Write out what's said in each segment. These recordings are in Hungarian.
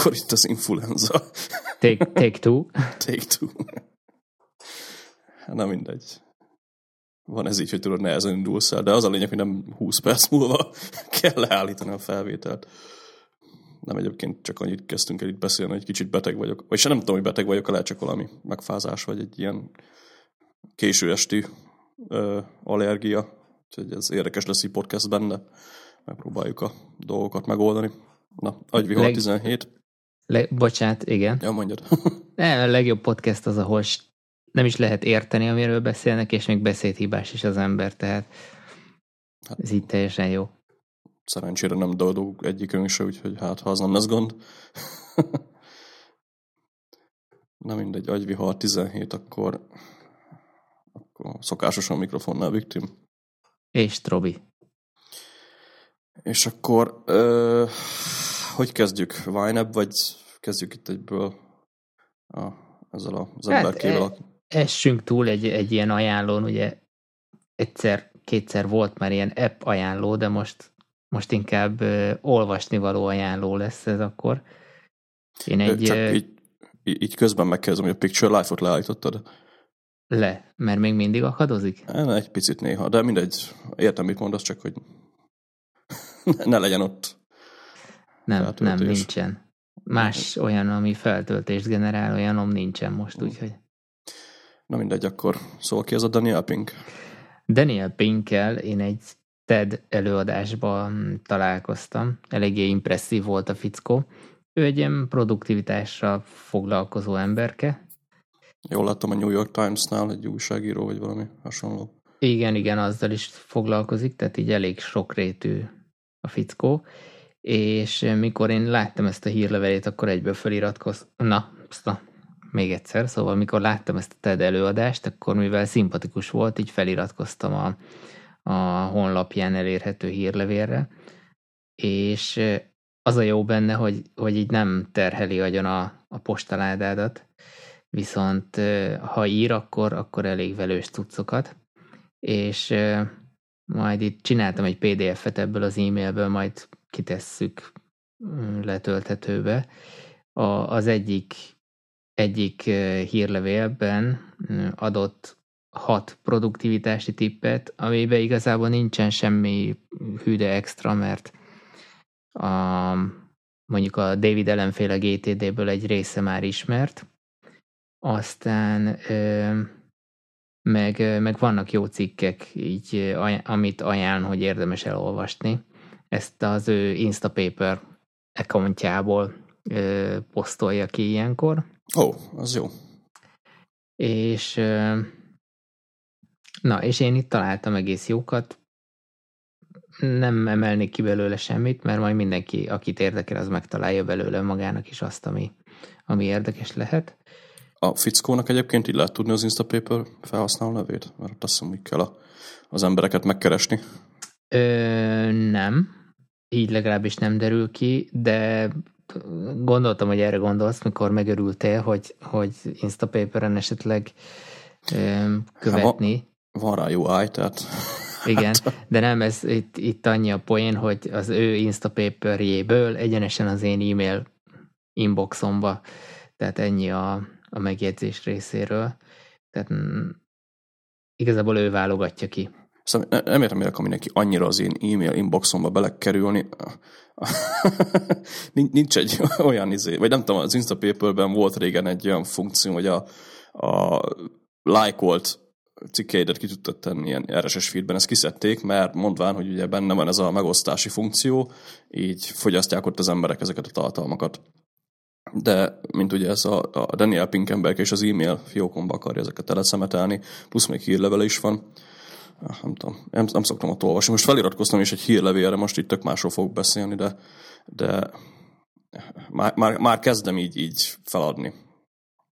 akkor itt az influenza. Take, take two. Take two. Na mindegy. Van ez így, hogy tudod, nehezen indulsz el, de az a lényeg, hogy nem 20 perc múlva kell leállítani a felvételt. Nem egyébként csak annyit kezdtünk el itt beszélni, hogy kicsit beteg vagyok. Vagy sem nem tudom, hogy beteg vagyok, lehet csak valami megfázás, vagy egy ilyen késő esti ö, allergia. Úgyhogy ez érdekes lesz így podcastben, de megpróbáljuk a dolgokat megoldani. Na, agyvihar Leg... 17. Le, bocsánat, igen. Ja, mondjad. ne, a legjobb podcast az, ahol nem is lehet érteni, amiről beszélnek, és még beszédhibás is az ember, tehát hát, ez így teljesen jó. Szerencsére nem dolgok egyikünk se, úgyhogy hát ha az nem lesz gond. Na mindegy, agyvihar 17, akkor, akkor szokásosan mikrofonnál viktim. És Trobi. És akkor ö, hogy kezdjük? Wineb, vagy kezdjük itt egyből a, ezzel az hát, emberkével? E, essünk túl egy, egy ilyen ajánlón, ugye egyszer, kétszer volt már ilyen app ajánló, de most, most inkább ö, olvasni való ajánló lesz ez akkor. Én egy... Csak ö, így, így közben megkezdem, hogy a Picture Life-ot leállítottad. Le, mert még mindig akadozik? Egy picit néha, de mindegy. Értem, mit mondasz, csak hogy ne legyen ott Nem, feltöltés. nem, nincsen. Más olyan, ami feltöltést generál, olyanom nincsen most, úgyhogy... Na mindegy, akkor szól ki ez a Daniel Pink? Daniel Pinkkel én egy TED előadásban találkoztam. Eléggé impresszív volt a fickó. Ő egy ilyen produktivitásra foglalkozó emberke. Jól láttam a New York Times-nál egy újságíró, vagy valami hasonló. Igen, igen, azzal is foglalkozik, tehát így elég sokrétű a fickó. És mikor én láttam ezt a hírlevelét, akkor egyből feliratkoztam. Na, na, még egyszer, szóval mikor láttam ezt a TED előadást, akkor mivel szimpatikus volt, így feliratkoztam a, a honlapján elérhető hírlevélre, és az a jó benne, hogy, hogy így nem terheli agyon a, a postaládádat, viszont ha ír, akkor, akkor elég velős cuccokat, és majd itt csináltam egy PDF-et ebből az e-mailből, majd kitesszük letölthetőbe. A, az egyik egyik hírlevélben adott hat produktivitási tippet, amiben igazából nincsen semmi hűde extra, mert a, mondjuk a David ellenféle GTD-ből egy része már ismert, aztán meg, meg vannak jó cikkek, így, amit ajánl, hogy érdemes elolvasni. Ezt az ő Instapaper accountjából ö, posztolja ki ilyenkor. Ó, oh, az jó. És na, és én itt találtam egész jókat. Nem emelnék ki belőle semmit, mert majd mindenki, akit érdekel, az megtalálja belőle magának is azt, ami, ami érdekes lehet. A fickónak egyébként így lehet tudni az Instapaper felhasználó nevét? Mert azt hiszem, hogy kell a, az embereket megkeresni. Ö, nem. Így legalábbis nem derül ki, de gondoltam, hogy erre gondolsz, mikor megörültél, hogy, hogy Instapaperen esetleg követni. Hát van, van rá jó áj, tehát... Igen, hát- de nem, ez itt, itt annyi a poén, hogy az ő Instapaperjéből egyenesen az én e-mail inboxomba, tehát ennyi a, a megjegyzés részéről. Tehát mm, igazából ő válogatja ki. Szóval nem értem, miért akar mindenki annyira az én e-mail inboxomba belekerülni. Nincs egy olyan izé, vagy nem tudom, az Instapaper-ben volt régen egy olyan funkció, hogy a, a like-olt cikkeidet ki tudtad tenni ilyen RSS feedben, ezt kiszedték, mert mondván, hogy ugye benne van ez a megosztási funkció, így fogyasztják ott az emberek ezeket a tartalmakat. De, mint ugye ez a, a Daniel Pinkenberg és az e-mail fiókomba akarja ezeket eleszemetelni, plusz még hírlevele is van, nem tudom, nem, nem szoktam ott olvasni. Most feliratkoztam is egy hírlevélre, most itt tök másról fogok beszélni, de, de már, már, már kezdem így, így feladni.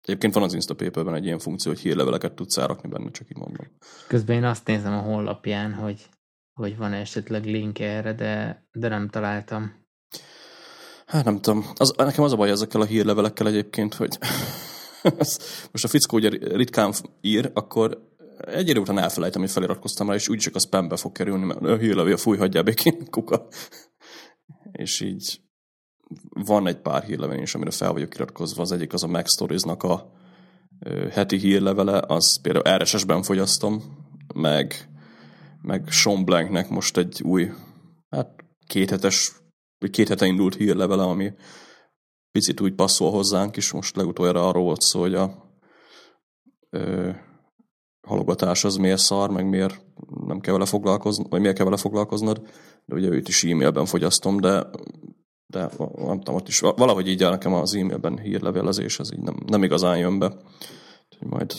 Egyébként van az Instapaperben egy ilyen funkció, hogy hírleveleket tudsz elrakni benne, csak így mondom. Közben én azt nézem a honlapján, hogy, hogy van esetleg link erre, de, de nem találtam. Hát nem tudom. Az, nekem az a baj ezekkel a hírlevelekkel egyébként, hogy most a fickó ugye ritkán ír, akkor egy idő után elfelejtem, hogy feliratkoztam rá, és úgyis a spambe fog kerülni, mert a hírlevél fúj, hagyjál békén, kuka. és így van egy pár hírlevél is, amire fel vagyok iratkozva. Az egyik az a Mac a heti hírlevele, az például RSS-ben fogyasztom, meg, meg Sean Blanknek most egy új, hát kéthetes, vagy két hete indult hírlevele, ami picit úgy passzol hozzánk is. Most legutoljára arról volt szó, hogy a halogatás az miért szar, meg miért nem kell vele foglalkozni, vagy miért kell vele foglalkoznod, de ugye őt is e-mailben fogyasztom, de de nem tudom, ott is valahogy így áll nekem az e-mailben hírlevélezés, ez így nem, nem igazán jön be. Úgyhogy majd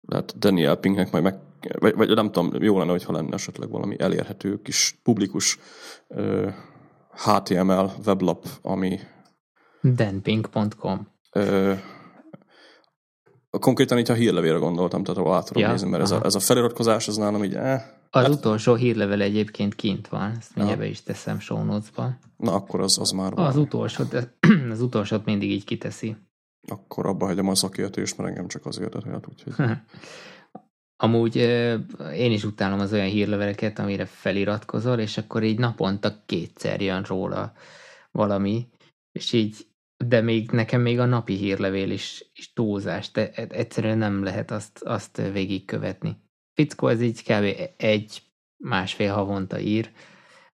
lehet Daniel Pinknek majd meg, vagy, vagy nem tudom, jó lenne, hogyha lenne esetleg valami elérhető kis publikus uh, HTML weblap, ami denpink.com uh, Konkrétan így a hírlevélre gondoltam, tehát ahol át tudom ja, nézni, mert ez a, ez a feliratkozás, az nálam így, eh, Az hát, utolsó hírlevel egyébként kint van, ezt mindjárt be is teszem show notes-ba. Na, akkor az, az már van. Az utolsó, az utolsót mindig így kiteszi. Akkor abba hagyom a szakértést, mert engem csak az érdekelt, úgyhogy... Amúgy én is utálom az olyan hírleveleket, amire feliratkozol, és akkor így naponta kétszer jön róla valami, és így de még nekem még a napi hírlevél is, is túlzás, de e, egyszerűen nem lehet azt, azt végigkövetni. Fickó ez így kb. egy másfél havonta ír,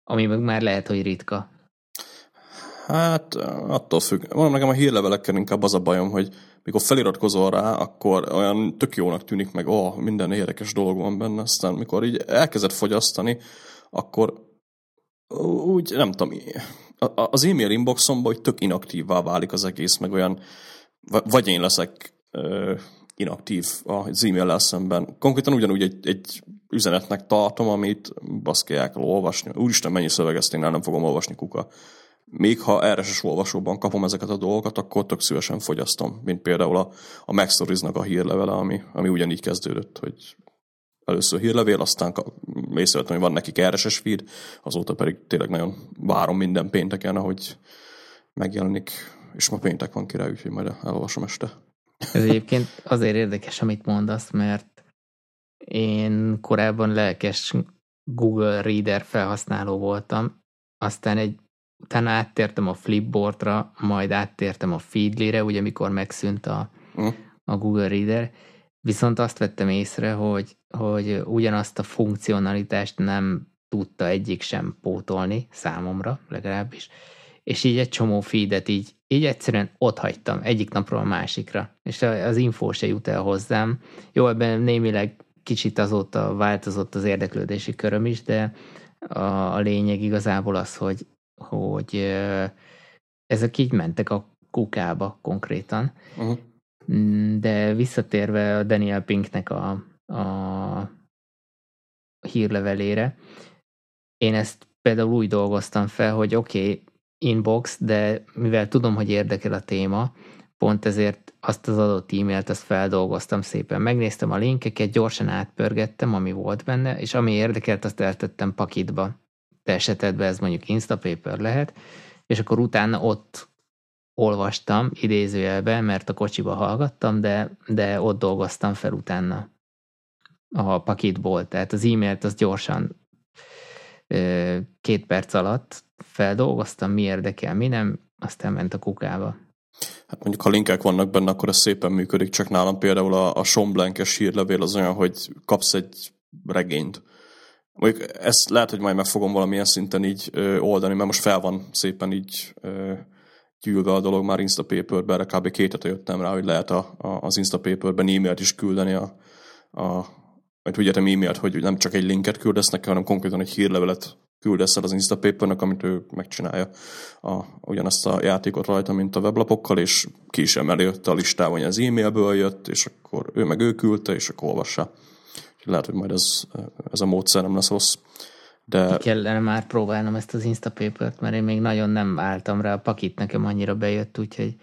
ami meg már lehet, hogy ritka. Hát attól függ. Mondom, nekem a hírlevelekkel inkább az a bajom, hogy mikor feliratkozol rá, akkor olyan tök jónak tűnik meg, ó, oh, minden érdekes dolog van benne, aztán mikor így elkezded fogyasztani, akkor úgy nem tudom, az e-mail inboxomban, hogy tök inaktívvá válik az egész, meg olyan, vagy én leszek inaktív az e-mail szemben. Konkrétan ugyanúgy egy, egy üzenetnek tartom, amit baszki el olvasni. Úristen, mennyi szöveg, ezt én nem fogom olvasni, kuka. Még ha RSS olvasóban kapom ezeket a dolgokat, akkor tök szívesen fogyasztom, mint például a, a Maxtories-nak a hírlevele, ami, ami ugyanígy kezdődött, hogy először hírlevél, aztán észrevettem, hogy van nekik RSS feed, azóta pedig tényleg nagyon várom minden pénteken, ahogy megjelenik, és ma péntek van király, úgyhogy majd elolvasom este. Ez egyébként azért érdekes, amit mondasz, mert én korábban lelkes Google Reader felhasználó voltam, aztán egy utána áttértem a Flipboardra, majd áttértem a Feedly-re, ugye mikor megszűnt a, uh. a Google Reader, Viszont azt vettem észre, hogy, hogy ugyanazt a funkcionalitást nem tudta egyik sem pótolni, számomra legalábbis, és így egy csomó feedet így, így egyszerűen ott hagytam egyik napról a másikra, és az info se jut el hozzám. Jó, ebben némileg kicsit azóta változott az érdeklődési köröm is, de a, a lényeg igazából az, hogy, hogy ezek így mentek a kukába konkrétan. Uh-huh. De visszatérve a Daniel Pinknek a, a hírlevelére, én ezt például úgy dolgoztam fel, hogy oké, okay, inbox, de mivel tudom, hogy érdekel a téma, pont ezért azt az adott e-mailt azt feldolgoztam szépen. Megnéztem a linkeket, gyorsan átpörgettem, ami volt benne, és ami érdekelt, azt eltettem pakitba. Te esetedben ez mondjuk Instapaper lehet, és akkor utána ott olvastam idézőjelben, mert a kocsiba hallgattam, de, de ott dolgoztam fel utána a pakitból. Tehát az e-mailt az gyorsan két perc alatt feldolgoztam, mi érdekel, mi nem, aztán ment a kukába. Hát mondjuk, ha linkek vannak benne, akkor ez szépen működik, csak nálam például a, a Somblankes hírlevél az olyan, hogy kapsz egy regényt. Mondjuk ezt lehet, hogy majd meg fogom valamilyen szinten így ö, oldani, mert most fel van szépen így ö, gyűlve a dolog már Instapaper-be, erre kb. két hete jöttem rá, hogy lehet a, a, az Instapaper-ben e-mailt is küldeni a, a majd tudjátok e-mailt, hogy nem csak egy linket küldesz neki, hanem konkrétan egy hírlevelet küldesz el az Instapapernek, amit ő megcsinálja a, ugyanazt a játékot rajta, mint a weblapokkal, és ki is emeli a listában, hogy az e-mailből jött, és akkor ő meg ő küldte, és akkor olvassa. Lehet, hogy majd ez, ez a módszer nem lesz rossz. De... Ki kellene már próbálnom ezt az Instapaper-t, mert én még nagyon nem álltam rá, a pakit nekem annyira bejött, úgyhogy...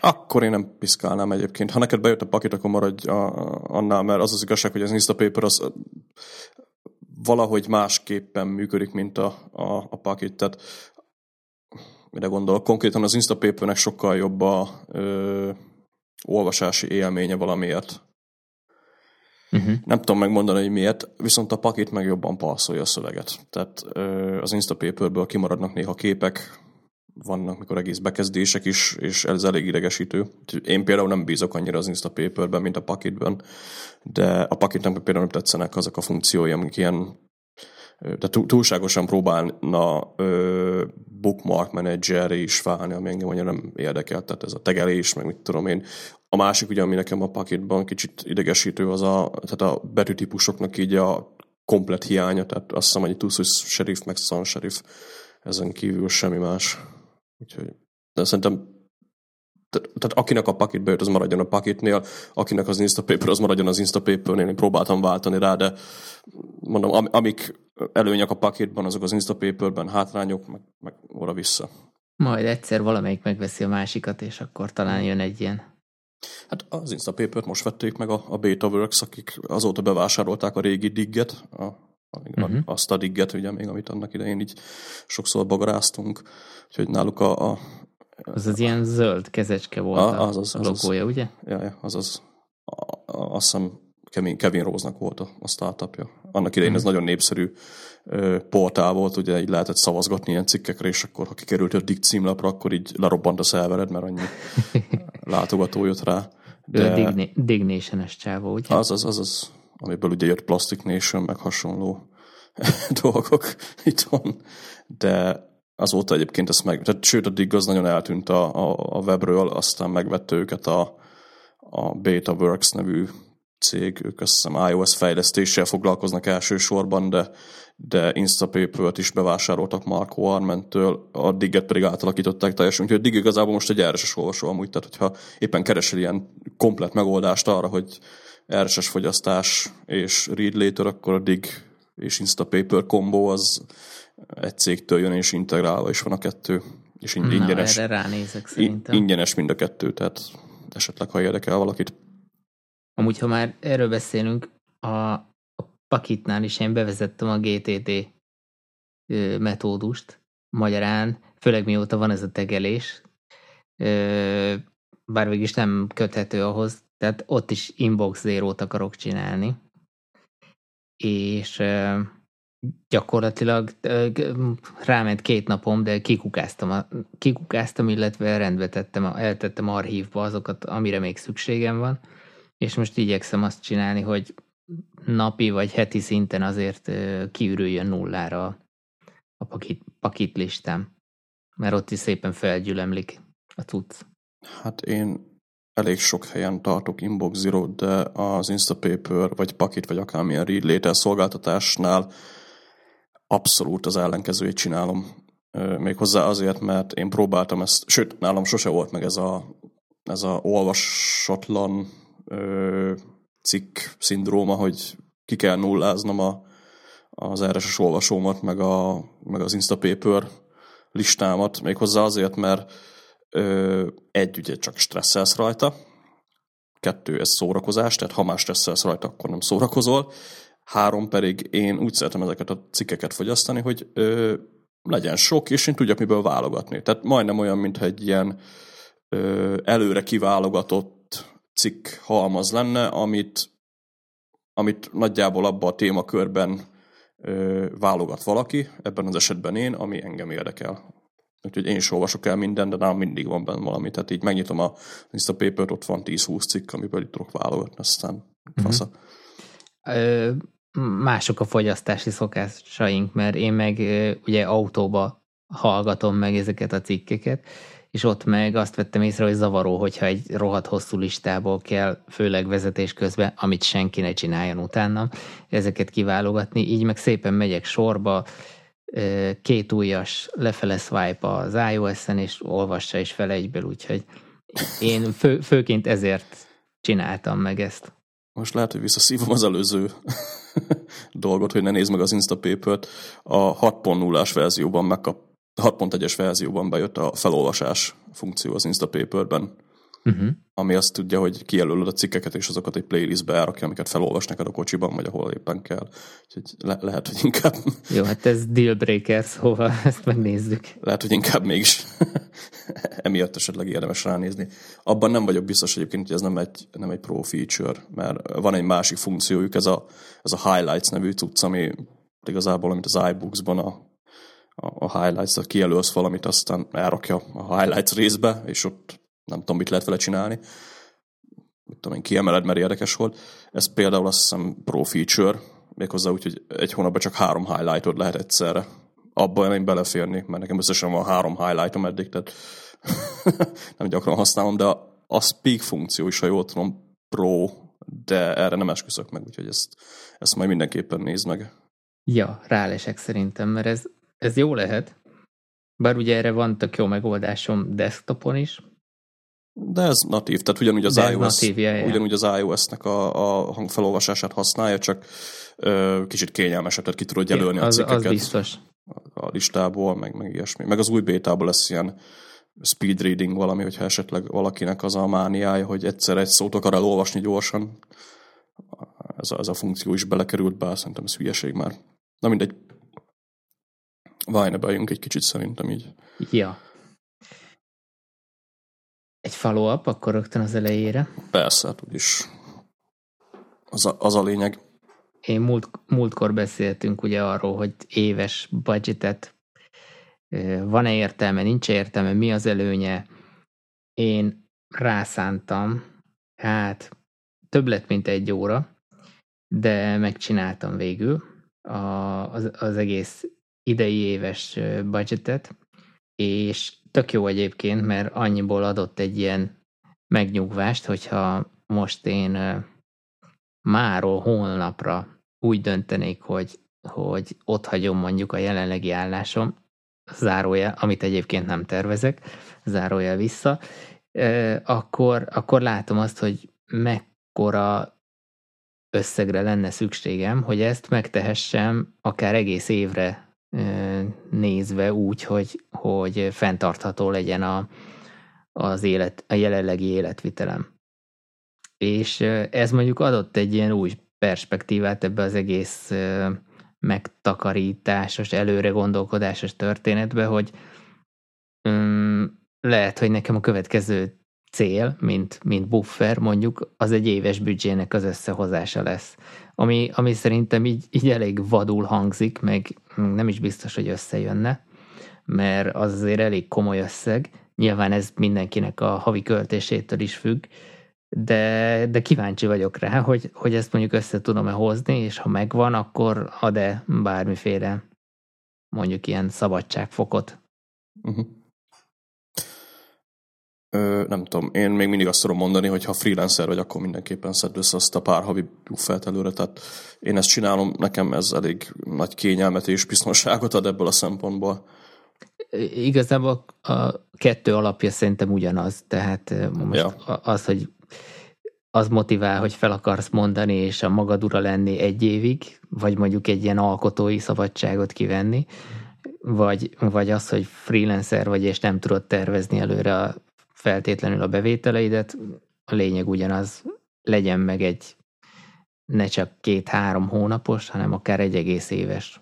Akkor én nem piszkálnám egyébként. Ha neked bejött a pakit, akkor maradj a, annál, mert az az igazság, hogy az Instapaper az valahogy másképpen működik, mint a, a, a pakit. Tehát mire gondolok? Konkrétan az Instapapernek sokkal jobb a ö, olvasási élménye valamiért. Uh-huh. Nem tudom megmondani, hogy miért, viszont a pakit meg jobban passzolja a szöveget. Tehát az Instapaperből kimaradnak néha képek, vannak, mikor egész bekezdések is, és ez elég idegesítő. Én például nem bízok annyira az Instapaperben, mint a Pakitben, de a Pakitnak például nem tetszenek azok a funkciói, amik ilyen de túlságosan próbálna ö, bookmark manager is válni, ami engem annyira nem érdekel, tehát ez a tegelés, meg mit tudom én. A másik, ugye, ami nekem a paketban kicsit idegesítő, az a, tehát a betűtípusoknak így a komplet hiánya, tehát azt hiszem, hogy tudsz, hogy sheriff, meg sans sheriff, ezen kívül semmi más. Úgyhogy, de szerintem tehát akinek a pakit bejött, az maradjon a pakitnél, akinek az Instapaper, az maradjon az Instapapernél. Én próbáltam váltani rá, de mondom, am, amik előnyek a pakitban, azok az Instapaperben hátrányok, meg, meg oda-vissza. Majd egyszer valamelyik megveszi a másikat, és akkor talán jön egy ilyen. Hát az Instapaper-t most vették meg a, a Betaworks, akik azóta bevásárolták a régi digget, a, uh-huh. azt a digget, ugye még, amit annak idején így sokszor bagaráztunk. Úgyhogy náluk a, a az az ilyen zöld kezecske volt a, az, az, a logója, az, ugye? Ja, ja, az az. Azt hiszem Kevin, Kevin Rose-nak volt a, a startupja. Annak idején hmm. ez nagyon népszerű portál volt, ugye így lehetett szavazgatni ilyen cikkekre, és akkor, ha kikerült a Dick címlapra, akkor így lerobbant a szervered, mert annyi látogató jött rá. De... Digna- Dignation-es csávó, ugye? Az, az, az, az, amiből ugye jött Plastic Nation, meg hasonló dolgok van. De azóta egyébként ezt meg, tehát, sőt, addig az nagyon eltűnt a, a, a webről, aztán megvette őket a, a BetaWorks nevű cég, ők azt hiszem iOS fejlesztéssel foglalkoznak elsősorban, de, de Instapaper-t is bevásároltak Marco Arment-től, a Digget pedig átalakították teljesen, úgyhogy a Dig igazából most egy RSS olvasó amúgy, tehát hogyha éppen keresel ilyen komplet megoldást arra, hogy RSS fogyasztás és read later, akkor a Dig és Instapaper kombó az egy cégtől jön, és integrálva is van a kettő. És Na, ingyenes, erre ránézek szerintem. Ingyenes mind a kettő, tehát esetleg, ha érdekel valakit. Amúgy, ha már erről beszélünk, a, a Pakitnál is én bevezettem a GTD metódust, magyarán, főleg mióta van ez a tegelés, bár végig is nem köthető ahhoz, tehát ott is inbox zero-t akarok csinálni, és gyakorlatilag ráment két napom, de kikukáztam, kikukáztam illetve rendbe tettem, eltettem archívba azokat, amire még szükségem van, és most igyekszem azt csinálni, hogy napi vagy heti szinten azért kiürüljön nullára a pakit, pakit listám, mert ott is szépen felgyülemlik a cucc. Hát én elég sok helyen tartok Inbox Zero, de az Instapaper, vagy Pakit, vagy akármilyen read later szolgáltatásnál abszolút az ellenkezőjét csinálom. Méghozzá azért, mert én próbáltam ezt, sőt, nálam sose volt meg ez a, ez a olvasatlan ö, cikk szindróma, hogy ki kell nulláznom a, az RSS olvasómat, meg, a, meg az Instapaper listámat, méghozzá azért, mert ö, egy, ugye csak stresszelsz rajta, kettő, ez szórakozás, tehát ha más stresszelsz rajta, akkor nem szórakozol, Három pedig én úgy szeretem ezeket a cikkeket fogyasztani, hogy ö, legyen sok, és én tudjak miből válogatni. Tehát majdnem olyan, mintha egy ilyen ö, előre kiválogatott cikk halmaz lenne, amit, amit nagyjából abba a témakörben ö, válogat valaki, ebben az esetben én, ami engem érdekel. Úgyhogy én is olvasok el mindent, de nálam mindig van benne valami. Tehát így megnyitom a Instapaper, ott van 10-20 cikk, amiből itt tudok válogatni, aztán mhm. fasza. Mm-hmm mások a fogyasztási szokásaink, mert én meg ugye autóba hallgatom meg ezeket a cikkeket, és ott meg azt vettem észre, hogy zavaró, hogyha egy rohadt hosszú listából kell, főleg vezetés közben, amit senki ne csináljon utána, ezeket kiválogatni, így meg szépen megyek sorba, két ujjas lefele swipe az iOS-en, és olvassa is fel egyből, úgyhogy én fő, főként ezért csináltam meg ezt. Most lehet, hogy visszaszívom az előző dolgot, hogy ne nézd meg az Instapaper-t. A 6.0-ás verzióban megkap 6.1-es verzióban bejött a felolvasás funkció az Instapaper-ben, uh-huh. ami azt tudja, hogy kijelölöd a cikkeket, és azokat egy playlistbe elrakja, amiket felolvas neked a kocsiban, vagy ahol éppen kell. Úgyhogy le- lehet, hogy inkább... Jó, hát ez deal breaker, szóval ezt megnézzük. Lehet, hogy inkább mégis emiatt esetleg érdemes ránézni. Abban nem vagyok biztos egyébként, hogy ez nem egy, nem egy pro feature, mert van egy másik funkciójuk, ez a, ez a highlights nevű cucc, ami igazából, amit az iBooks-ban a a highlights-ra kijelölsz valamit, aztán elrakja a highlights részbe, és ott nem tudom, mit lehet vele csinálni. Mit tudom én, kiemeled, mert érdekes volt. Ez például azt hiszem pro feature, méghozzá úgy, hogy egy hónapban csak három highlightod lehet egyszerre. Abban én beleférni, mert nekem összesen van három highlightom eddig, tehát nem gyakran használom, de a speak funkció is, ha jól tudom, pro, de erre nem esküszök meg, úgyhogy ezt, ezt majd mindenképpen nézd meg. Ja, rálesek szerintem, mert ez, ez jó lehet. Bár ugye erre van tök jó megoldásom desktopon is. De ez natív, tehát ugyanúgy az, iOS, natív, ja, ja. ugyanúgy az iOS-nek a, a hangfelolvasását használja, csak ö, kicsit kényelmesebb, tehát ki tudod jelölni ja, az, a cikkeket. Az biztos. A listából, meg, meg ilyesmi. Meg az új bétából lesz ilyen speed reading valami, hogyha esetleg valakinek az a mániája, hogy egyszer egy szót akar elolvasni gyorsan. Ez a, ez a funkció is belekerült be, szerintem ez hülyeség már. Na mindegy. Vajne egy kicsit szerintem így. Ja. Egy follow-up akkor rögtön az elejére? Persze, hát úgyis az a, az a lényeg. Én múlt, múltkor beszéltünk ugye arról, hogy éves budgetet van-e értelme, nincs értelme, mi az előnye. Én rászántam, hát több lett, mint egy óra, de megcsináltam végül a, az, az egész idei éves budgetet, és tök jó egyébként, mert annyiból adott egy ilyen megnyugvást, hogyha most én máról holnapra úgy döntenék, hogy, hogy ott hagyom mondjuk a jelenlegi állásom, zárójel, amit egyébként nem tervezek, zárójel vissza, akkor, akkor látom azt, hogy mekkora összegre lenne szükségem, hogy ezt megtehessem akár egész évre nézve úgy, hogy, hogy fenntartható legyen a, az élet, a jelenlegi életvitelem. És ez mondjuk adott egy ilyen új perspektívát ebbe az egész megtakarításos, előre gondolkodásos történetbe, hogy um, lehet, hogy nekem a következő cél, mint, mint buffer mondjuk, az egy éves büdzsének az összehozása lesz. Ami, ami szerintem így, így elég vadul hangzik, meg nem is biztos, hogy összejönne, mert az azért elég komoly összeg. Nyilván ez mindenkinek a havi költésétől is függ, de, de kíváncsi vagyok rá, hogy, hogy ezt mondjuk össze tudom-e hozni, és ha megvan, akkor ad-e bármiféle mondjuk ilyen szabadságfokot. Uh-huh. Ö, nem tudom, én még mindig azt tudom mondani, hogy ha freelancer vagy, akkor mindenképpen szedd össze azt a pár havi buffet előre. Tehát én ezt csinálom, nekem ez elég nagy kényelmet és biztonságot ad ebből a szempontból. Igazából a kettő alapja szerintem ugyanaz. Tehát most ja. az, hogy az motivál, hogy fel akarsz mondani, és a magad ura lenni egy évig, vagy mondjuk egy ilyen alkotói szabadságot kivenni, vagy, vagy az, hogy freelancer vagy, és nem tudod tervezni előre a, feltétlenül a bevételeidet, a lényeg ugyanaz, legyen meg egy ne csak két-három hónapos, hanem akár egy egész éves.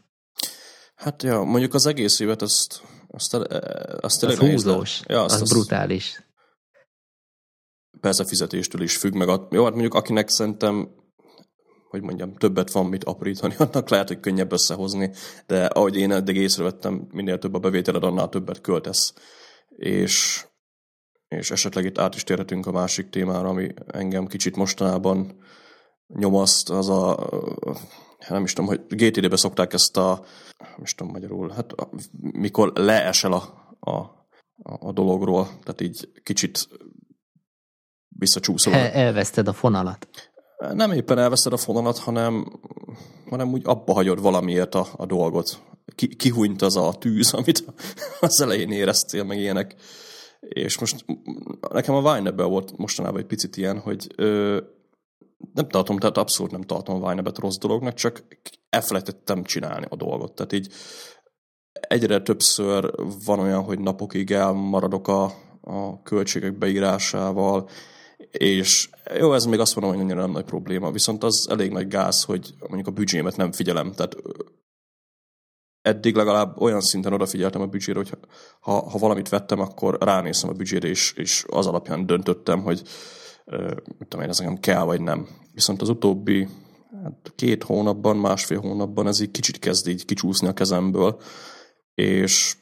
Hát ja, mondjuk az egész évet azt, azt, azt az húzós, ja, azt, az azt, brutális persze fizetéstől is függ, meg a, jó, hát mondjuk akinek szerintem hogy mondjam, többet van mit aprítani, annak lehet, hogy könnyebb összehozni, de ahogy én eddig észrevettem, minél több a bevételed, annál többet költesz. És, és esetleg itt át is térhetünk a másik témára, ami engem kicsit mostanában nyomaszt, az a, nem is tudom, hogy GTD-be szokták ezt a, nem is tudom magyarul, hát a, mikor leesel a, a, a dologról, tehát így kicsit visszacsúszol. El, elveszted a fonalat. Nem éppen elveszed a fonalat, hanem, hanem úgy abba hagyod valamiért a, a dolgot. Ki, kihúnyt az a tűz, amit az elején éreztél, meg ilyenek. És most nekem a wine volt mostanában egy picit ilyen, hogy ö, nem tartom, tehát abszolút nem tartom a wine rossz dolognak, csak elfelejtettem csinálni a dolgot. Tehát így egyre többször van olyan, hogy napokig elmaradok a, a költségek beírásával, és jó, ez még azt mondom, hogy annyira nem nagy probléma, viszont az elég nagy gáz, hogy mondjuk a büdzsémet nem figyelem, tehát eddig legalább olyan szinten odafigyeltem a büdzsére, hogy ha, ha valamit vettem, akkor ránéztem a büdzsére, és, és az alapján döntöttem, hogy mit tudom én, ez nekem kell, vagy nem. Viszont az utóbbi hát két hónapban, másfél hónapban ez így kicsit kezd így kicsúszni a kezemből, és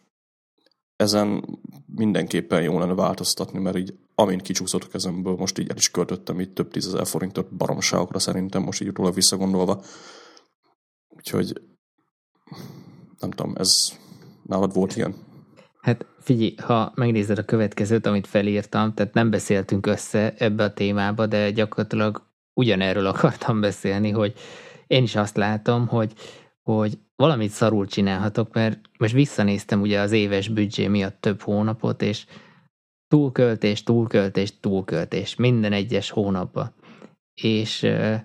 ezen mindenképpen jó lenne változtatni, mert így amint kicsúszott a kezemből, most így el is költöttem itt több tízezer forintot baromságokra szerintem, most így utólag visszagondolva. Úgyhogy nem tudom, ez nálad volt ilyen? Hát figyelj, ha megnézed a következőt, amit felírtam, tehát nem beszéltünk össze ebbe a témába, de gyakorlatilag ugyanerről akartam beszélni, hogy én is azt látom, hogy, hogy valamit szarul csinálhatok, mert most visszanéztem ugye az éves büdzsé miatt több hónapot, és túlköltés, túlköltés, túlköltés minden egyes hónapban. És uh,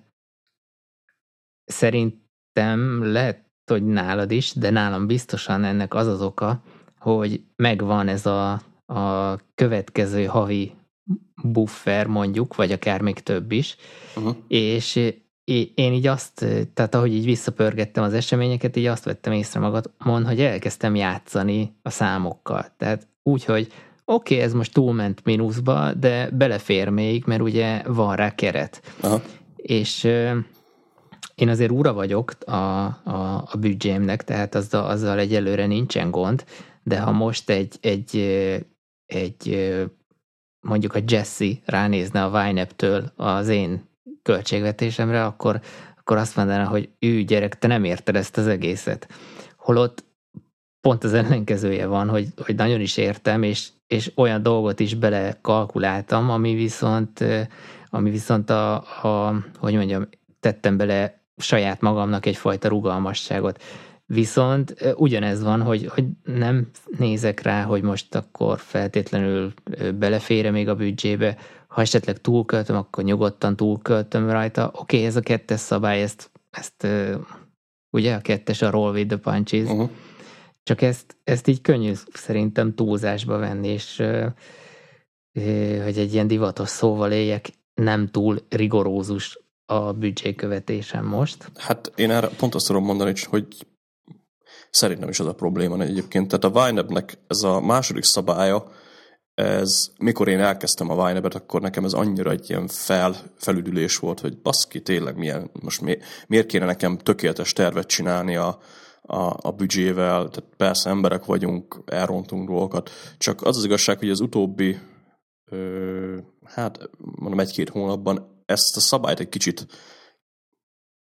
szerintem lehet, hogy nálad is, de nálam biztosan ennek az az oka, hogy megvan ez a, a következő havi buffer mondjuk, vagy akár még több is, uh-huh. és én így azt, tehát ahogy így visszapörgettem az eseményeket, így azt vettem észre magamon, hogy elkezdtem játszani a számokkal. Tehát úgy, hogy oké, okay, ez most túlment mínuszba, de belefér még, mert ugye van rá keret. Aha. És én azért úra vagyok a, a, a büdzsémnek, tehát azzal, azzal egyelőre nincsen gond, de ha most egy, egy, egy mondjuk a Jesse ránézne a Vine-től az én költségvetésemre, akkor, akkor azt mondaná, hogy ő gyerek, te nem érted ezt az egészet. Holott pont az ellenkezője van, hogy, hogy nagyon is értem, és, és olyan dolgot is belekalkuláltam, ami viszont, ami viszont a, a, hogy mondjam, tettem bele saját magamnak egyfajta rugalmasságot. Viszont ugyanez van, hogy, hogy nem nézek rá, hogy most akkor feltétlenül belefére még a büdzsébe, ha esetleg túlköltöm, akkor nyugodtan túlköltöm rajta. Oké, okay, ez a kettes szabály, ezt, ezt ugye a kettes a roll with the punches, uh-huh. csak ezt, ezt így könnyű szerintem túlzásba venni, és hogy egy ilyen divatos szóval éljek, nem túl rigorózus a büdzsékövetésem most. Hát én erre pont azt tudom mondani, hogy szerintem is az a probléma egyébként. Tehát a YNAB-nek ez a második szabálya, ez, mikor én elkezdtem a Vine-et, akkor nekem ez annyira egy ilyen fel, felüdülés volt, hogy baszki, tényleg milyen, most mi, miért kéne nekem tökéletes tervet csinálni a, a, a büdzsével, tehát persze emberek vagyunk, elrontunk dolgokat, csak az az igazság, hogy az utóbbi, ö, hát mondom egy-két hónapban ezt a szabályt egy kicsit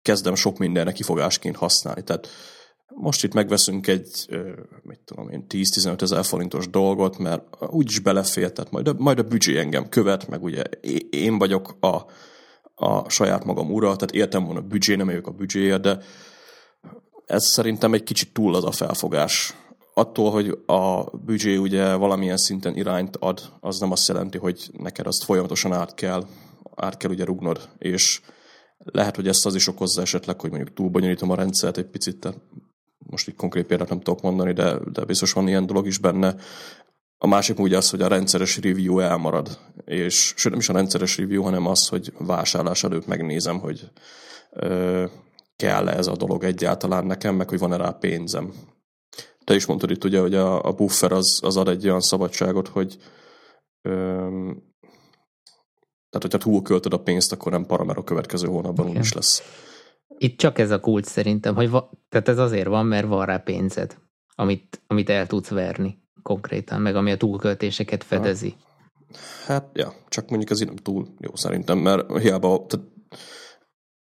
kezdem sok mindenre kifogásként használni, tehát most itt megveszünk egy, mit tudom én, 10-15 ezer forintos dolgot, mert úgyis belefér, tehát majd a, majd a büdzsé engem követ, meg ugye én vagyok a, a saját magam ura, tehát értem volna a büdzsé, nem vagyok a büdzséje, de ez szerintem egy kicsit túl az a felfogás. Attól, hogy a büdzsé ugye valamilyen szinten irányt ad, az nem azt jelenti, hogy neked azt folyamatosan át kell, át kell ugye rugnod, és lehet, hogy ezt az is okozza esetleg, hogy mondjuk túlbonyolítom a rendszert egy picit, tehát most így konkrét példát nem tudok mondani, de, de biztos van ilyen dolog is benne. A másik úgy az, hogy a rendszeres review elmarad, és sőt nem is a rendszeres review, hanem az, hogy vásárlás előtt megnézem, hogy ö, kell-e ez a dolog egyáltalán nekem, meg hogy van-e rá pénzem. Te is mondtad itt ugye, hogy a, a buffer az, az ad egy olyan szabadságot, hogy tehát, hogyha túlköltöd a pénzt, akkor nem para, mert a következő hónapban okay. úgy is lesz. Itt csak ez a kulcs szerintem, hogy va, tehát ez azért van, mert van rá pénzed, amit, amit el tudsz verni konkrétan, meg ami a túlköltéseket fedezi. Hát, ja, csak mondjuk ez így nem túl jó szerintem, mert hiába... Tehát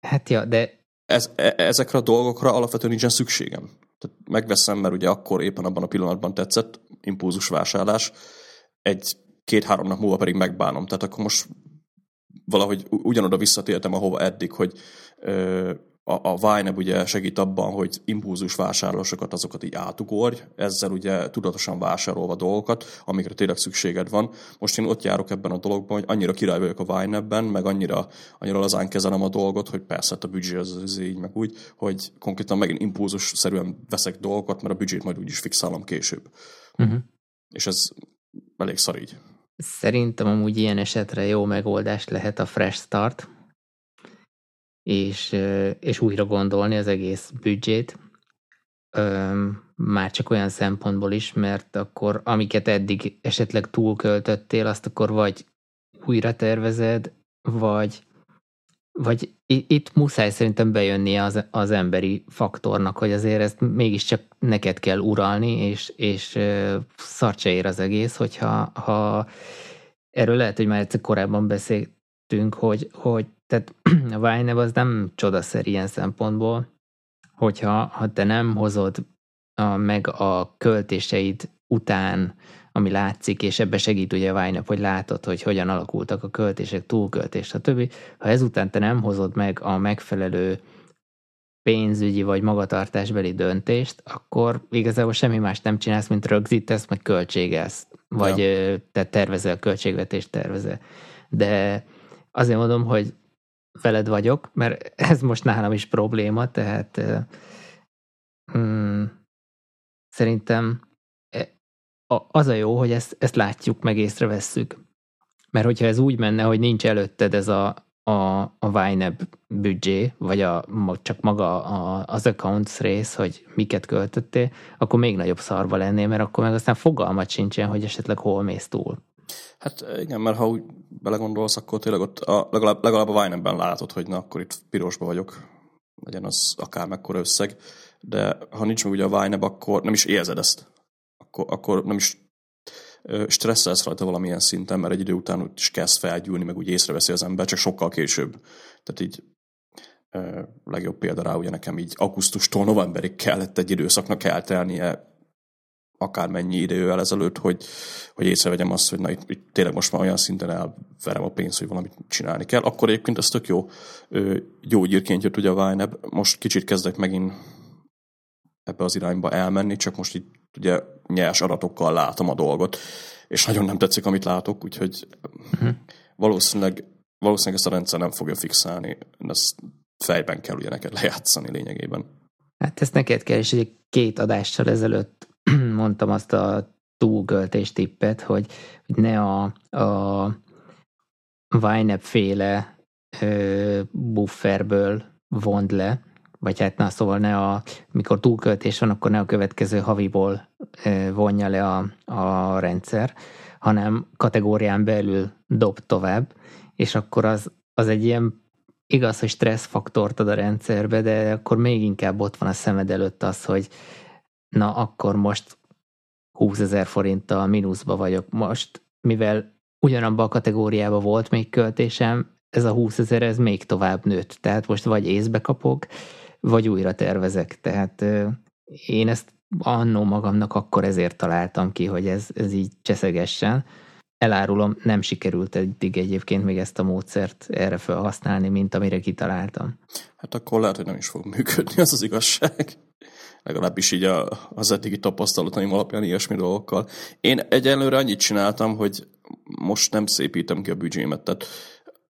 hát ja, de... Ez, e, ezekre a dolgokra alapvetően nincsen szükségem. Tehát megveszem, mert ugye akkor éppen abban a pillanatban tetszett, impulzus vásárlás, egy két-három nap múlva pedig megbánom. Tehát akkor most valahogy ugyanoda visszatértem, ahova eddig, hogy ö, a, a Vine ugye segít abban, hogy impulzus vásárlásokat azokat így átugorj, ezzel ugye tudatosan vásárolva dolgokat, amikre tényleg szükséged van. Most én ott járok ebben a dologban, hogy annyira király vagyok a Vine ebben, meg annyira, annyira lazán kezelem a dolgot, hogy persze hát a büdzsé az, az így, meg úgy, hogy konkrétan megint impulzus szerűen veszek dolgokat, mert a büdzsét majd úgyis fixálom később. Uh-huh. És ez elég szar így. Szerintem amúgy ilyen esetre jó megoldást lehet a fresh start, és, és újra gondolni az egész büdzsét, már csak olyan szempontból is, mert akkor amiket eddig esetleg túlköltöttél, azt akkor vagy újra tervezed, vagy vagy itt muszáj szerintem bejönnie az, az emberi faktornak, hogy azért ezt mégiscsak neked kell uralni, és, és szart ér az egész, hogyha ha erről lehet, hogy már egyszer korábban beszéltünk, hogy, hogy tehát a Vájnev az nem csodaszer ilyen szempontból, hogyha ha te nem hozod meg a költéseid után ami látszik, és ebbe segít ugye a Vájnap, hogy látod, hogy hogyan alakultak a költések, túlköltés, stb. Ha ezután te nem hozod meg a megfelelő pénzügyi vagy magatartásbeli döntést, akkor igazából semmi más nem csinálsz, mint rögzítesz, meg költségelsz, vagy ja. te tervezel, költségvetést tervezel. De azért mondom, hogy veled vagyok, mert ez most nálam is probléma, tehát hmm, szerintem az a jó, hogy ezt, ezt látjuk, meg észrevesszük. Mert hogyha ez úgy menne, hogy nincs előtted ez a, a, a YNAB büdzsé, vagy a, csak maga a, az accounts rész, hogy miket költöttél, akkor még nagyobb szarba lennél, mert akkor meg aztán fogalmat sincsen, hogy esetleg hol mész túl. Hát igen, mert ha úgy belegondolsz, akkor tényleg ott a, legalább, legalább a Vine-ben látod, hogy na, akkor itt pirosba vagyok, legyen az akár mekkora összeg, de ha nincs meg ugye a Vine, akkor nem is érzed ezt akkor, akkor nem is stresszelsz rajta valamilyen szinten, mert egy idő után úgy is kezd felgyűlni, meg úgy észreveszi az ember, csak sokkal később. Tehát így legjobb példa rá, ugye nekem így augusztustól novemberig kellett egy időszaknak eltelnie akármennyi idővel ezelőtt, hogy, hogy észrevegyem azt, hogy na itt, itt tényleg most már olyan szinten elverem a pénzt, hogy valamit csinálni kell. Akkor egyébként ez tök jó gyógyírként jött ugye a Vine Most kicsit kezdek megint ebbe az irányba elmenni, csak most itt ugye nyers adatokkal látom a dolgot, és nagyon nem tetszik, amit látok, úgyhogy uh-huh. valószínűleg, valószínűleg ezt a rendszer nem fogja fixálni, ezt fejben kell ugye neked lejátszani lényegében. Hát ezt neked kell, és egy két adással ezelőtt mondtam azt a túlgöltés tippet, hogy, hogy ne a, a YNAB féle ö, bufferből vond le, vagy hát na, szóval ne a, mikor túlköltés van, akkor ne a következő haviból vonja le a, a rendszer, hanem kategórián belül dob tovább, és akkor az, az egy ilyen igaz, hogy stresszfaktort ad a rendszerbe, de akkor még inkább ott van a szemed előtt az, hogy na akkor most 20 ezer forinttal mínuszba vagyok. Most, mivel ugyanabban a kategóriában volt még költésem, ez a 20 ezer, ez még tovább nőtt. Tehát most vagy észbe kapok, vagy újra tervezek. Tehát én ezt annó magamnak akkor ezért találtam ki, hogy ez, ez így cseszegessen. Elárulom, nem sikerült eddig egyébként még ezt a módszert erre felhasználni, mint amire kitaláltam. Hát akkor lehet, hogy nem is fog működni, az az igazság. Legalábbis így a, az eddigi tapasztalataim alapján ilyesmi dolgokkal. Én egyelőre annyit csináltam, hogy most nem szépítem ki a büdzsémet, tehát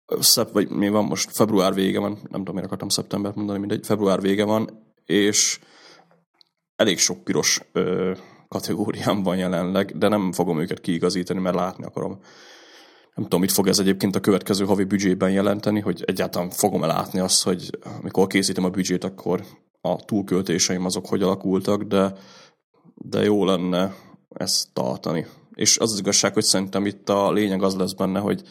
szep, vagy mi van most, február vége van, nem tudom, miért akartam szeptembert mondani, mindegy, február vége van, és elég sok piros ö, kategóriám van jelenleg, de nem fogom őket kiigazítani, mert látni akarom. Nem tudom, mit fog ez egyébként a következő havi büdzsében jelenteni, hogy egyáltalán fogom-e látni azt, hogy amikor készítem a büdzsét, akkor a túlköltéseim azok hogy alakultak, de, de jó lenne ezt tartani. És az az igazság, hogy szerintem itt a lényeg az lesz benne, hogy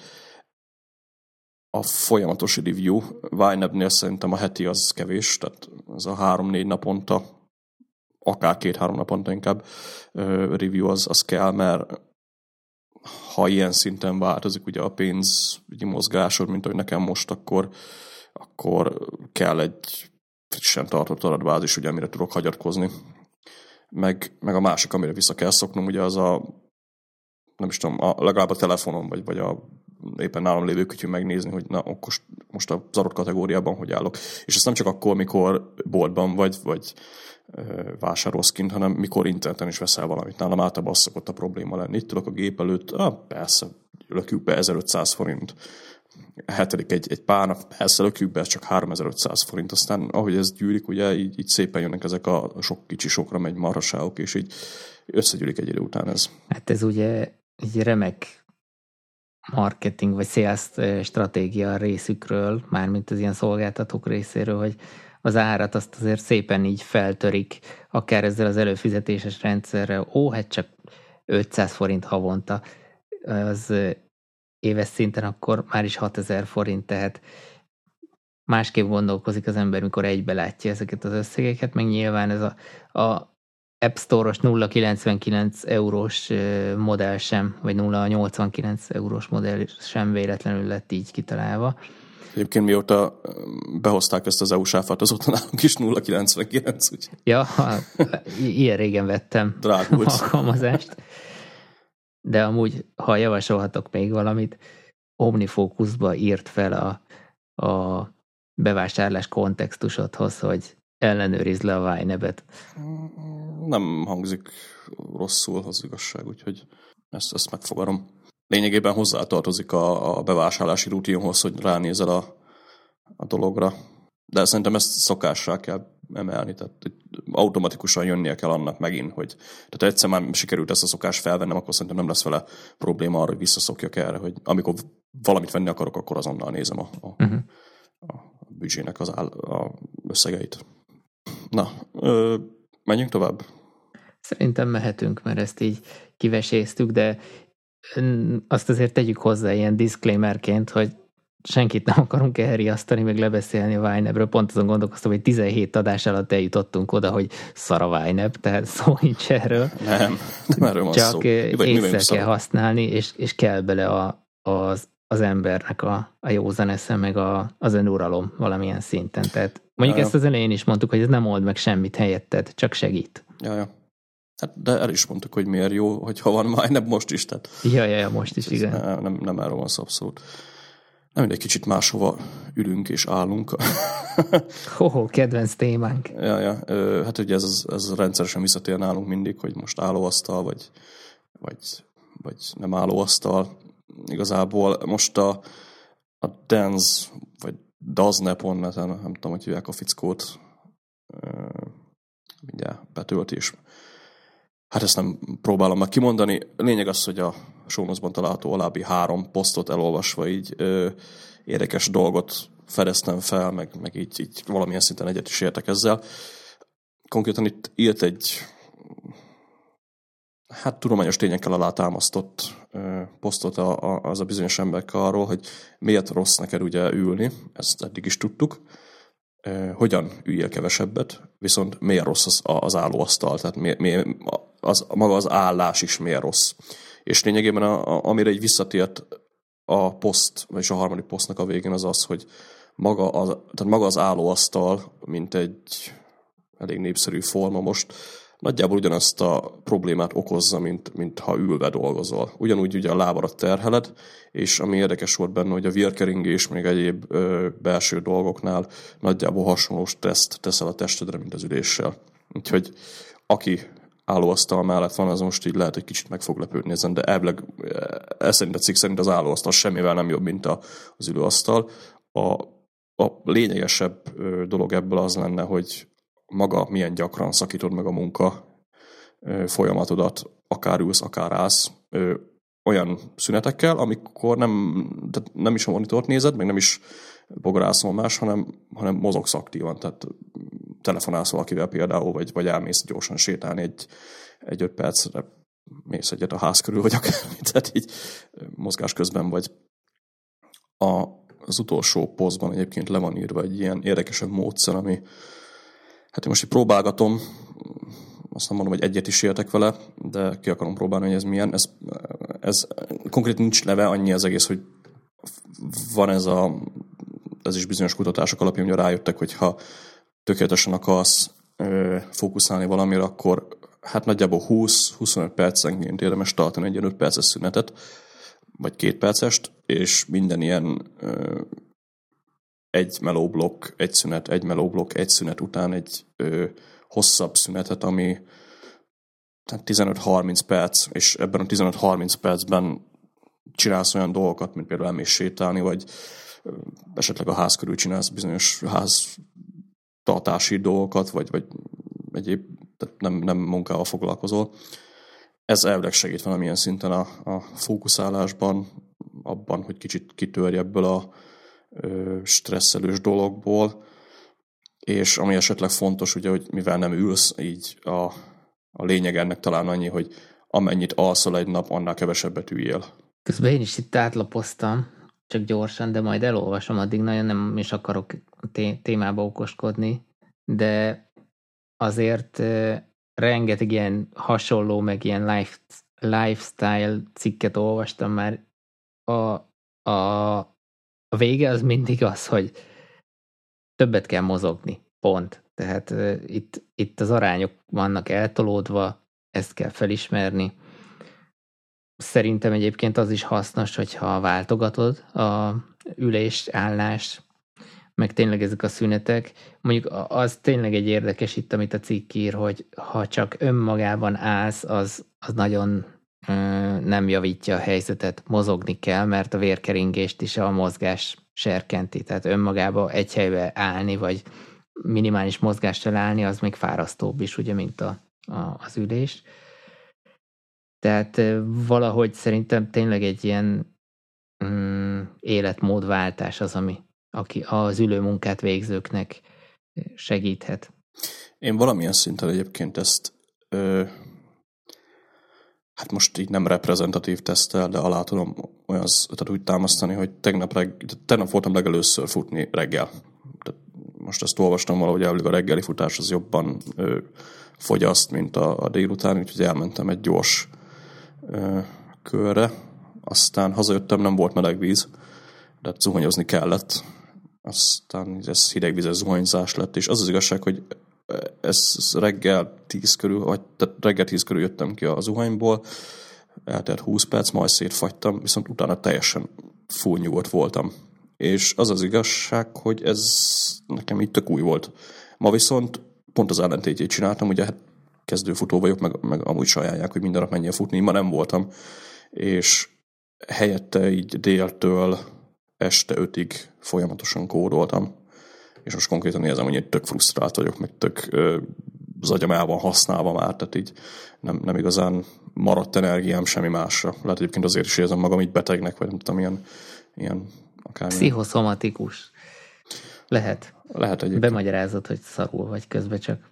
a folyamatos review. YNAB-nél szerintem a heti az kevés, tehát ez a három-négy naponta, akár két-három naponta inkább review az, az kell, mert ha ilyen szinten változik ugye a pénzügyi mozgásod, mint hogy nekem most, akkor, akkor kell egy frissen tartott adatbázis, ugye, amire tudok hagyatkozni. Meg, meg a másik, amire vissza kell szoknom, ugye az a nem is tudom, a, legalább a telefonon, vagy, vagy a éppen nálam lévő kütyű megnézni, hogy na, akkor most a adott kategóriában hogy állok. És ezt nem csak akkor, mikor boltban vagy, vagy vásárolsz kint, hanem mikor interneten is veszel valamit. Nálam általában az szokott a probléma lenni. Itt tudok a gép előtt, ah, persze, lökjük be 1500 forint. Hetedik egy, egy párnak, persze lökjük be, ez csak 3500 forint. Aztán ahogy ez gyűlik, ugye így, így szépen jönnek ezek a sok kicsi sokra megy marhaságok, és így összegyűlik egy idő után ez. Hát ez ugye egy remek marketing vagy sales stratégia részükről, mármint az ilyen szolgáltatók részéről, hogy az árat azt azért szépen így feltörik, akár ezzel az előfizetéses rendszerrel. Ó, hát csak 500 forint havonta, az éves szinten akkor már is 6000 forint, tehát másképp gondolkozik az ember, mikor egybe látja ezeket az összegeket, meg nyilván ez a, a App Store-os 0,99 eurós modell sem, vagy 0,89 eurós modell sem véletlenül lett így kitalálva. Egyébként mióta behozták ezt az EU sáfát, azóta nálunk is 0,99. Úgy. Ja, ilyen régen vettem Drágult. alkalmazást. De amúgy, ha javasolhatok még valamit, Omnifocusba írt fel a, a bevásárlás kontextusodhoz, hogy ellenőrizd le a Vine-et. Nem hangzik rosszul az igazság, úgyhogy ezt, ezt megfogarom. Lényegében hozzátartozik a, a bevásárlási rutinhoz, hogy ránézel a, a dologra. De szerintem ezt szokássá kell emelni, tehát automatikusan jönnie kell annak megint, hogy tehát egyszer már sikerült ezt a szokást felvennem, akkor szerintem nem lesz vele probléma arra, hogy visszaszokjak erre, hogy amikor valamit venni akarok, akkor azonnal nézem a, a, uh-huh. a büdzsének az áll, a összegeit. Na, ö, menjünk tovább? Szerintem mehetünk, mert ezt így kiveséztük, de azt azért tegyük hozzá ilyen disclaimerként, hogy senkit nem akarunk elriasztani, meg lebeszélni a Vine Pont azon gondolkoztam, hogy 17 adás alatt eljutottunk oda, hogy szar a Vine tehát szó nincs erről. Nem, nem erről van Csak szó. észre kell használni, és, és kell bele a, az, az embernek a, a józan esze, meg a, az önuralom valamilyen szinten. Tehát mondjuk ja, ezt az elején is mondtuk, hogy ez nem old meg semmit helyetted, csak segít. Ja, ja. Hát, de el is mondtuk, hogy miért jó, hogy ha van már, most is. Tehát ja, ja, ja, most is, igen. Nem, nem, nem erről van szó abszolút. Nem egy kicsit máshova ülünk és állunk. Hoho, kedvenc témánk. Ja, ja. Hát ugye ez, ez rendszeresen visszatér nálunk mindig, hogy most állóasztal, vagy, vagy, vagy nem állóasztal. Igazából most a, a Dance, vagy Daznepon, nem tudom, hogy hívják a fickót, mindjárt betöltés. Hát ezt nem próbálom meg kimondani. Lényeg az, hogy a sónuszban található alábbi három posztot elolvasva így ö, érdekes dolgot fedeztem fel, meg, meg így, így valamilyen szinten egyet is értek ezzel. Konkrétan itt írt egy hát tudományos tényekkel alátámasztott posztot a, a, az a bizonyos emberek arról, hogy miért rossz neked ugye ülni, ezt eddig is tudtuk, hogyan üljél kevesebbet, viszont miért rossz az, az állóasztal, tehát miért, miért, az, maga az állás is miért rossz. És lényegében a, a, amire egy visszatért a poszt, vagyis a harmadik posztnak a végén az az, hogy maga az, tehát maga az állóasztal, mint egy elég népszerű forma most, nagyjából ugyanazt a problémát okozza, mint, mint ha ülve dolgozol. Ugyanúgy ugye a lábarat terheled, és ami érdekes volt benne, hogy a virkeringés, még egyéb ö, belső dolgoknál nagyjából hasonló stresszt teszel a testedre, mint az üléssel. Úgyhogy aki állóasztal mellett van, az most így lehet, hogy kicsit meg fog lepődni ezen, de elvileg ez szerint a cikk szerint az állóasztal semmivel nem jobb, mint a, az ülőasztal. A, a lényegesebb dolog ebből az lenne, hogy maga milyen gyakran szakítod meg a munka folyamatodat, akár ülsz, akár állsz, olyan szünetekkel, amikor nem, tehát nem is a monitort nézed, meg nem is bogarászol más, hanem, hanem mozogsz aktívan, tehát telefonálsz valakivel például, vagy, vagy elmész gyorsan sétálni egy, egy öt percre, mész egyet a ház körül, vagy akár, tehát így mozgás közben vagy. A, az utolsó posztban egyébként le van írva egy ilyen érdekesebb módszer, ami Hát én most így próbálgatom, azt nem mondom, hogy egyet is értek vele, de ki akarom próbálni, hogy ez milyen. Ez, ez konkrét nincs neve, annyi az egész, hogy van ez a, ez is bizonyos kutatások alapján, hogy rájöttek, hogy ha tökéletesen akarsz ö, fókuszálni valamire, akkor hát nagyjából 20-25 percenként érdemes tartani egy ilyen 5 perces szünetet, vagy két percest, és minden ilyen ö, egy melóblokk, egy szünet, egy melóblokk, egy szünet után egy ö, hosszabb szünetet, ami 15-30 perc, és ebben a 15-30 percben csinálsz olyan dolgokat, mint például elmész sétálni, vagy esetleg a ház körül csinálsz bizonyos ház tartási dolgokat, vagy, vagy egyéb, tehát nem, nem munkával foglalkozol. Ez elvileg segít valamilyen szinten a, a fókuszálásban, abban, hogy kicsit kitörj ebből a, stresszelős dologból, és ami esetleg fontos, ugye, hogy mivel nem ülsz, így a, a lényeg ennek talán annyi, hogy amennyit alszol egy nap, annál kevesebbet üljél. Közben én is itt átlapoztam, csak gyorsan, de majd elolvasom, addig nagyon nem is akarok té- témába okoskodni, de azért rengeteg ilyen hasonló, meg ilyen life, lifestyle cikket olvastam már. A, a, a vége az mindig az, hogy többet kell mozogni, pont. Tehát uh, itt, itt az arányok vannak eltolódva, ezt kell felismerni. Szerintem egyébként az is hasznos, hogyha váltogatod a ülés, állás, meg tényleg ezek a szünetek. Mondjuk az tényleg egy érdekes itt, amit a cikk ír, hogy ha csak önmagában állsz, az, az nagyon nem javítja a helyzetet, mozogni kell, mert a vérkeringést is a mozgás serkenti, tehát önmagába egy helybe állni, vagy minimális mozgással állni, az még fárasztóbb is, ugye, mint a, a, az ülés. Tehát valahogy szerintem tényleg egy ilyen mm, életmódváltás az, ami aki az ülőmunkát végzőknek segíthet. Én valamilyen szinten egyébként ezt ö, hát most így nem reprezentatív tesztel, de alá tudom olyan, tehát úgy támasztani, hogy tegnap, reg, tegnap voltam legelőször futni reggel. Tehát most ezt olvastam valahogy elvileg a reggeli futás az jobban ö, fogyaszt, mint a, a délután, úgyhogy elmentem egy gyors ö, körre. Aztán hazajöttem, nem volt meleg víz, de zuhanyozni kellett, aztán ez hidegvizes zuhanyzás lett, és az az igazság, hogy ez reggel 10 körül, vagy tehát reggel 10 körül jöttem ki a zuhanyból, eltelt 20 perc, majd szétfagytam, viszont utána teljesen full voltam. És az az igazság, hogy ez nekem így tök új volt. Ma viszont pont az ellentétjét csináltam, ugye hát kezdőfutó vagyok, meg, meg amúgy sajálják, hogy minden nap menjél futni, ma nem voltam, és helyette így déltől este ötig folyamatosan kódoltam, és most konkrétan érzem, hogy egy tök frusztrált vagyok, meg tök ö, az agyam el van használva már, tehát így nem, nem igazán maradt energiám semmi másra. Lehet egyébként azért is érzem magam így betegnek, vagy nem tudom, ilyen, ilyen akár... Pszichoszomatikus. Lehet. Lehet egyébként. Bemagyarázod, hogy szarul vagy közben csak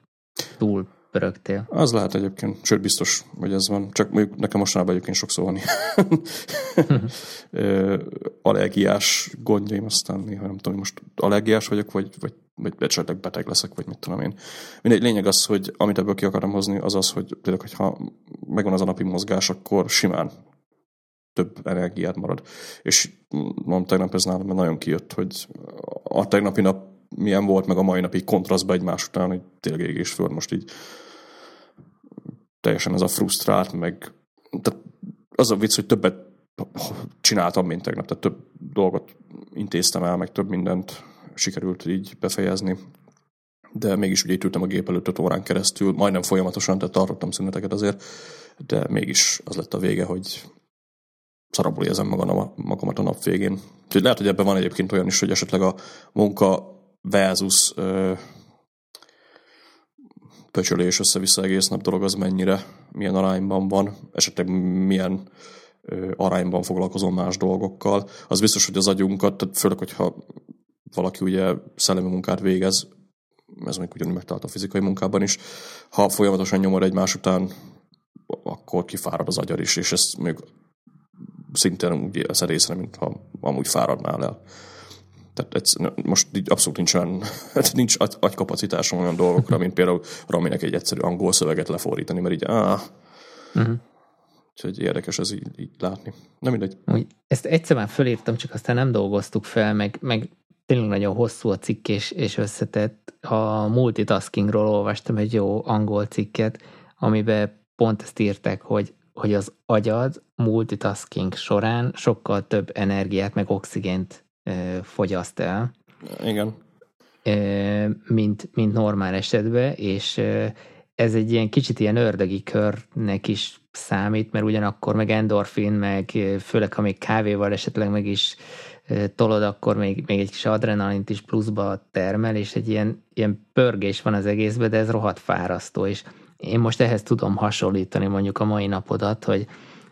túl pörögtél. Az lehet egyébként, sőt biztos, hogy ez van. Csak mondjuk nekem mostanában egyébként sokszor van allergiás gondjaim, aztán néha nem tudom, most allergiás vagyok, vagy, vagy, vagy esetleg beteg leszek, vagy mit tudom én. Mindegy, lényeg az, hogy amit ebből ki akarom hozni, az az, hogy tényleg, hogyha megvan az a napi mozgás, akkor simán több energiát marad. És mondom, tegnap ez nálam nagyon kijött, hogy a tegnapi nap milyen volt, meg a mai napi kontrasztba egymás után, hogy tényleg ég és most így teljesen ez a frusztrált, meg tehát az a vicc, hogy többet csináltam, mint tegnap, tehát több dolgot intéztem el, meg több mindent sikerült így befejezni, de mégis ugye itt ültem a gép előtt 5 órán keresztül, majdnem folyamatosan, tehát tartottam szüneteket azért, de mégis az lett a vége, hogy szarabul érzem magamat a nap végén. Úgyhogy lehet, hogy ebben van egyébként olyan is, hogy esetleg a munka versus pöcsölés össze-vissza egész nap dolog az mennyire, milyen arányban van, esetleg milyen ö, arányban foglalkozom más dolgokkal. Az biztos, hogy az agyunkat, tehát főleg, hogyha valaki ugye szellemi munkát végez, ez még ugyanúgy megtalált a fizikai munkában is, ha folyamatosan nyomor egymás után, akkor kifárad az agyar is, és ezt még szintén úgy ez részre, mintha amúgy fáradnál el. Tehát ez, most így abszolút nincs olyan, nincs agykapacitásom olyan dolgokra, mint például Raminek egy egyszerű angol szöveget lefordítani, mert így áh, uh-huh. Úgyhogy érdekes ez így, így látni. Nem mindegy. Úgy, ezt egyszer már fölírtam, csak aztán nem dolgoztuk fel, meg, meg tényleg nagyon hosszú a cikk és, és összetett. A multitaskingról olvastam egy jó angol cikket, amiben pont ezt írták, hogy, hogy az agyad multitasking során sokkal több energiát meg oxigént fogyaszt el. Igen. Mint, mint normál esetben, és ez egy ilyen kicsit ilyen ördögi körnek is számít, mert ugyanakkor meg endorfin, meg főleg ha még kávéval esetleg meg is tolod, akkor még, még egy kis adrenalint is pluszba termel, és egy ilyen, ilyen pörgés van az egészben, de ez rohadt fárasztó, és én most ehhez tudom hasonlítani mondjuk a mai napodat, hogy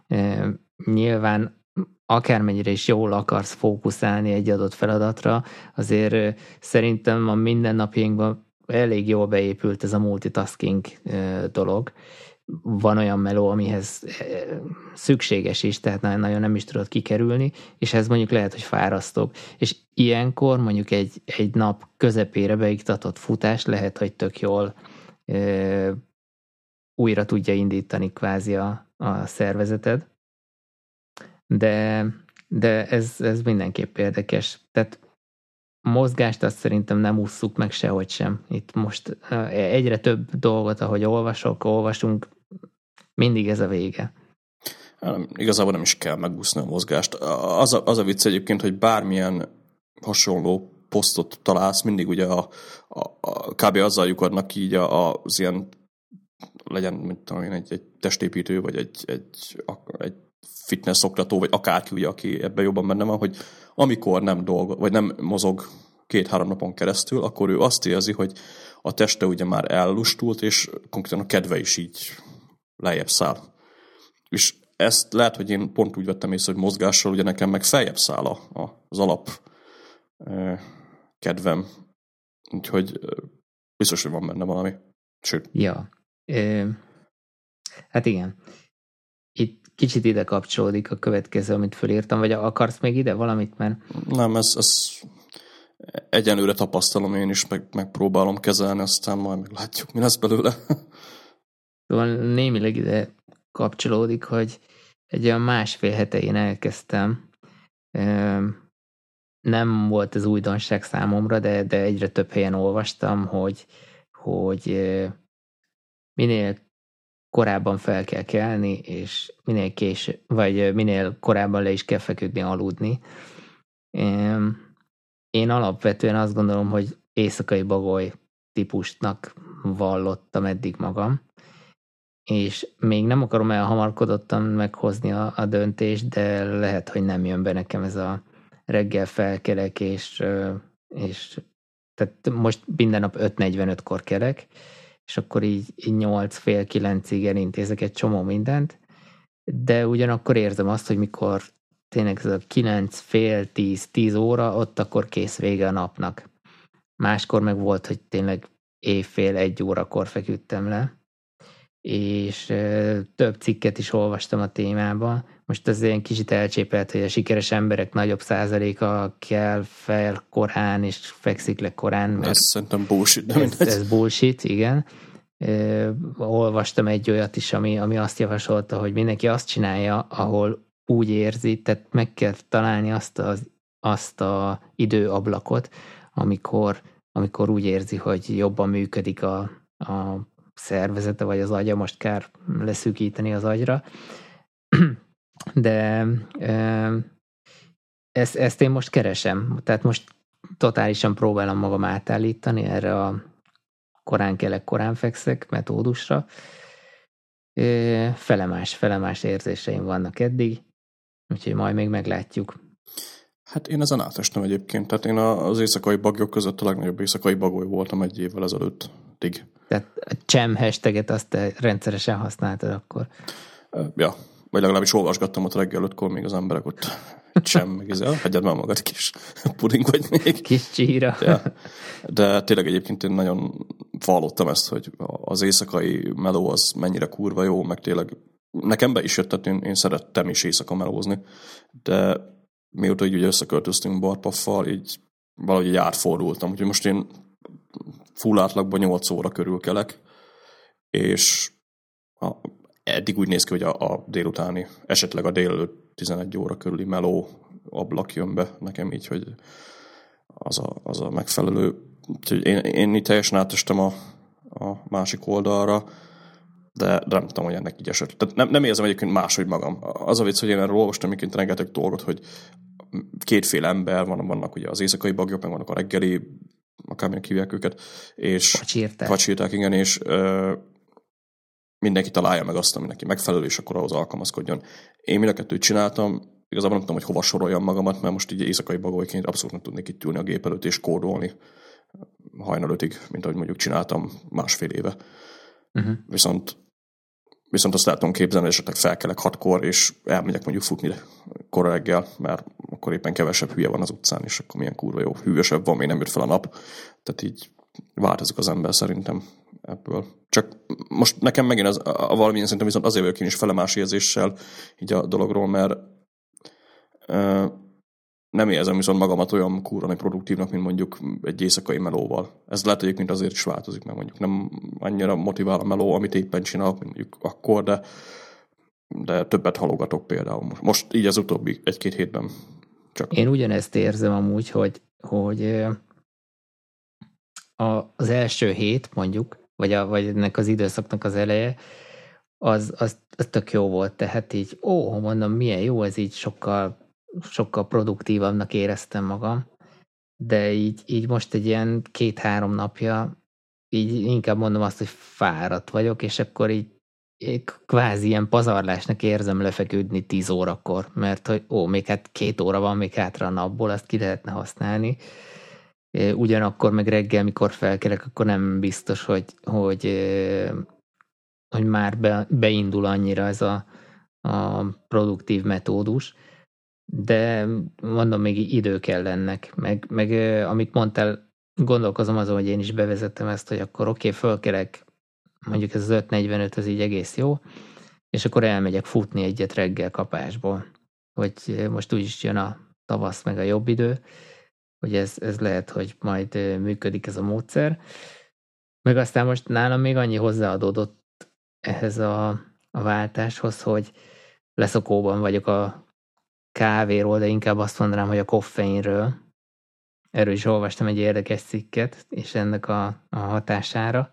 e, nyilván akármennyire is jól akarsz fókuszálni egy adott feladatra, azért szerintem a mindennapjainkban elég jól beépült ez a multitasking dolog, van olyan meló, amihez szükséges is, tehát nagyon nem is tudod kikerülni, és ez mondjuk lehet, hogy fárasztóbb. És ilyenkor mondjuk egy, egy nap közepére beiktatott futás lehet, hogy tök jól újra tudja indítani kvázi a, a szervezeted. De, de ez, ez mindenképp érdekes. Tehát mozgást azt szerintem nem ússzuk meg sehogy sem. Itt most egyre több dolgot, ahogy olvasok, olvasunk, mindig ez a vége. Nem, igazából nem is kell megúszni a mozgást. Az a, az a vicc egyébként, hogy bármilyen hasonló posztot találsz, mindig ugye a, a, a kb. azzal lyukadnak így a, az ilyen legyen, mint tudom én, egy, egy testépítő, vagy egy, egy, egy fitness oktató, vagy akárki, ugye, aki ebben jobban benne van, hogy amikor nem dolgo, vagy nem mozog két-három napon keresztül, akkor ő azt érzi, hogy a teste ugye már ellustult, és konkrétan a kedve is így lejjebb száll. És ezt lehet, hogy én pont úgy vettem észre, hogy mozgással ugye nekem meg feljebb száll a, a, az alap kedvem. Úgyhogy biztos, hogy van benne valami. Sőt. Ja. É, hát igen. Kicsit ide kapcsolódik a következő, amit fölírtam, vagy akarsz még ide valamit? Mert... Nem, ez, ez egyenlőre tapasztalom én is, meg, megpróbálom kezelni, aztán majd meglátjuk, mi lesz belőle. Szóval némileg ide kapcsolódik, hogy egy olyan másfél hete én elkezdtem. Nem volt ez újdonság számomra, de, de egyre több helyen olvastam, hogy, hogy minél korábban fel kell kelni, és minél kés, vagy minél korábban le is kell feküdni, aludni. Én alapvetően azt gondolom, hogy éjszakai bagoly típusnak vallottam eddig magam, és még nem akarom elhamarkodottan meghozni a, a döntést, de lehet, hogy nem jön be nekem ez a reggel felkelek, és, és tehát most minden nap 5.45-kor kelek, és akkor így, így 8 fél 9-ig elintézek egy csomó mindent, de ugyanakkor érzem azt, hogy mikor tényleg ez a 9 fél 10, 10 óra, ott akkor kész vége a napnak. Máskor meg volt, hogy tényleg éjfél, egy órakor feküdtem le, és több cikket is olvastam a témában. Most az ilyen kicsit elcsépelt, hogy a sikeres emberek nagyobb százaléka kell fel korán, és fekszik le korán. Mert ez szerintem bullshit. De ez, ez bullshit, igen. olvastam egy olyat is, ami, ami azt javasolta, hogy mindenki azt csinálja, ahol úgy érzi, tehát meg kell találni azt, az, azt a időablakot, amikor, amikor úgy érzi, hogy jobban működik a, a szervezete, vagy az agya, most kár leszűkíteni az agyra, de ezt, ezt én most keresem, tehát most totálisan próbálom magam átállítani erre a korán kelek, korán fekszek metódusra. Felemás, felemás érzéseim vannak eddig, úgyhogy majd még meglátjuk. Hát én ezen átestem egyébként, tehát én az éjszakai bagyok között a legnagyobb éjszakai bagoly voltam egy évvel ezelőttig. Tehát a csem hashtaget azt te rendszeresen használtad akkor? Ja, vagy legalábbis olvasgattam ott reggel ötkor, még az emberek ott csem, meg ez, hagyjad már magad, kis puding vagy még. Kis csíra. Ja. De tényleg egyébként én nagyon vallottam ezt, hogy az éjszakai meló az mennyire kurva jó, meg tényleg nekem be is jött, tehát én, én szerettem is éjszaka melózni, de mióta így ugye összeköltöztünk Barpaffal, így valahogy így átfordultam, úgyhogy most én full átlagban 8 óra körül kelek, és a, eddig úgy néz ki, hogy a, a délutáni, esetleg a délelőtt 11 óra körüli meló ablak jön be nekem így, hogy az a, az a megfelelő. Úgyhogy én, én itt teljesen átestem a, a másik oldalra, de, de nem tudom, hogy ennek így esett. Tehát nem, nem érzem egyébként máshogy magam. Az a vicc, hogy én erről olvastam egyébként rengeteg dolgot, hogy kétféle ember van, vannak ugye az éjszakai bagyok, meg vannak a reggeli akármilyen hívják őket, és pacsírták, pacsírták igen, és ö, mindenki találja meg azt, ami neki megfelelő, és akkor ahhoz alkalmazkodjon. Én mind a kettőt csináltam, igazából nem tudom, hogy hova soroljam magamat, mert most így éjszakai bagolyként abszolút nem tudnék itt ülni a gép előtt és kódolni hajnal ötig, mint ahogy mondjuk csináltam másfél éve. Uh-huh. Viszont Viszont azt el tudom képzelni, hogy esetleg felkelek hatkor, és elmegyek mondjuk futni kora reggel, mert akkor éppen kevesebb hülye van az utcán, és akkor milyen kurva jó. Hűvösebb van, még nem jött fel a nap. Tehát így változik az ember szerintem ebből. Csak most nekem megint az, a, a valamilyen szerintem viszont azért vagyok én is felemás érzéssel így a dologról, mert ö, nem érzem viszont magamat olyan kúrani produktívnak, mint mondjuk egy éjszakai melóval. Ez lehet egyébként azért is változik, mert mondjuk nem annyira motivál a meló, amit éppen csinálok, mint mondjuk akkor, de, de többet halogatok például. Most, most így az utóbbi egy-két hétben. Csak. Én ugyanezt érzem amúgy, hogy, hogy az első hét mondjuk, vagy, a, vagy ennek az időszaknak az eleje, az, az, az tök jó volt, tehát így, ó, mondom, milyen jó, ez így sokkal, sokkal produktívabbnak éreztem magam, de így, így most egy ilyen két-három napja, így inkább mondom azt, hogy fáradt vagyok, és akkor így kvázi ilyen pazarlásnak érzem lefeküdni 10 órakor, mert hogy ó, még hát két óra van még hátra a napból, azt ki lehetne használni. Ugyanakkor meg reggel, mikor felkelek, akkor nem biztos, hogy, hogy, hogy már be, beindul annyira ez a, a produktív metódus, de mondom, még idő kell ennek, meg, meg amit mondtál, gondolkozom azon, hogy én is bevezettem ezt, hogy akkor oké, okay, fölkelek mondjuk ez az 5.45 az így egész jó, és akkor elmegyek futni egyet reggel kapásból, hogy most úgyis jön a tavasz meg a jobb idő, hogy ez, ez lehet, hogy majd működik ez a módszer. Meg aztán most nálam még annyi hozzáadódott ehhez a, a váltáshoz, hogy leszokóban vagyok a kávéról, de inkább azt mondanám, hogy a koffeinről. Erről is olvastam egy érdekes cikket, és ennek a, a hatására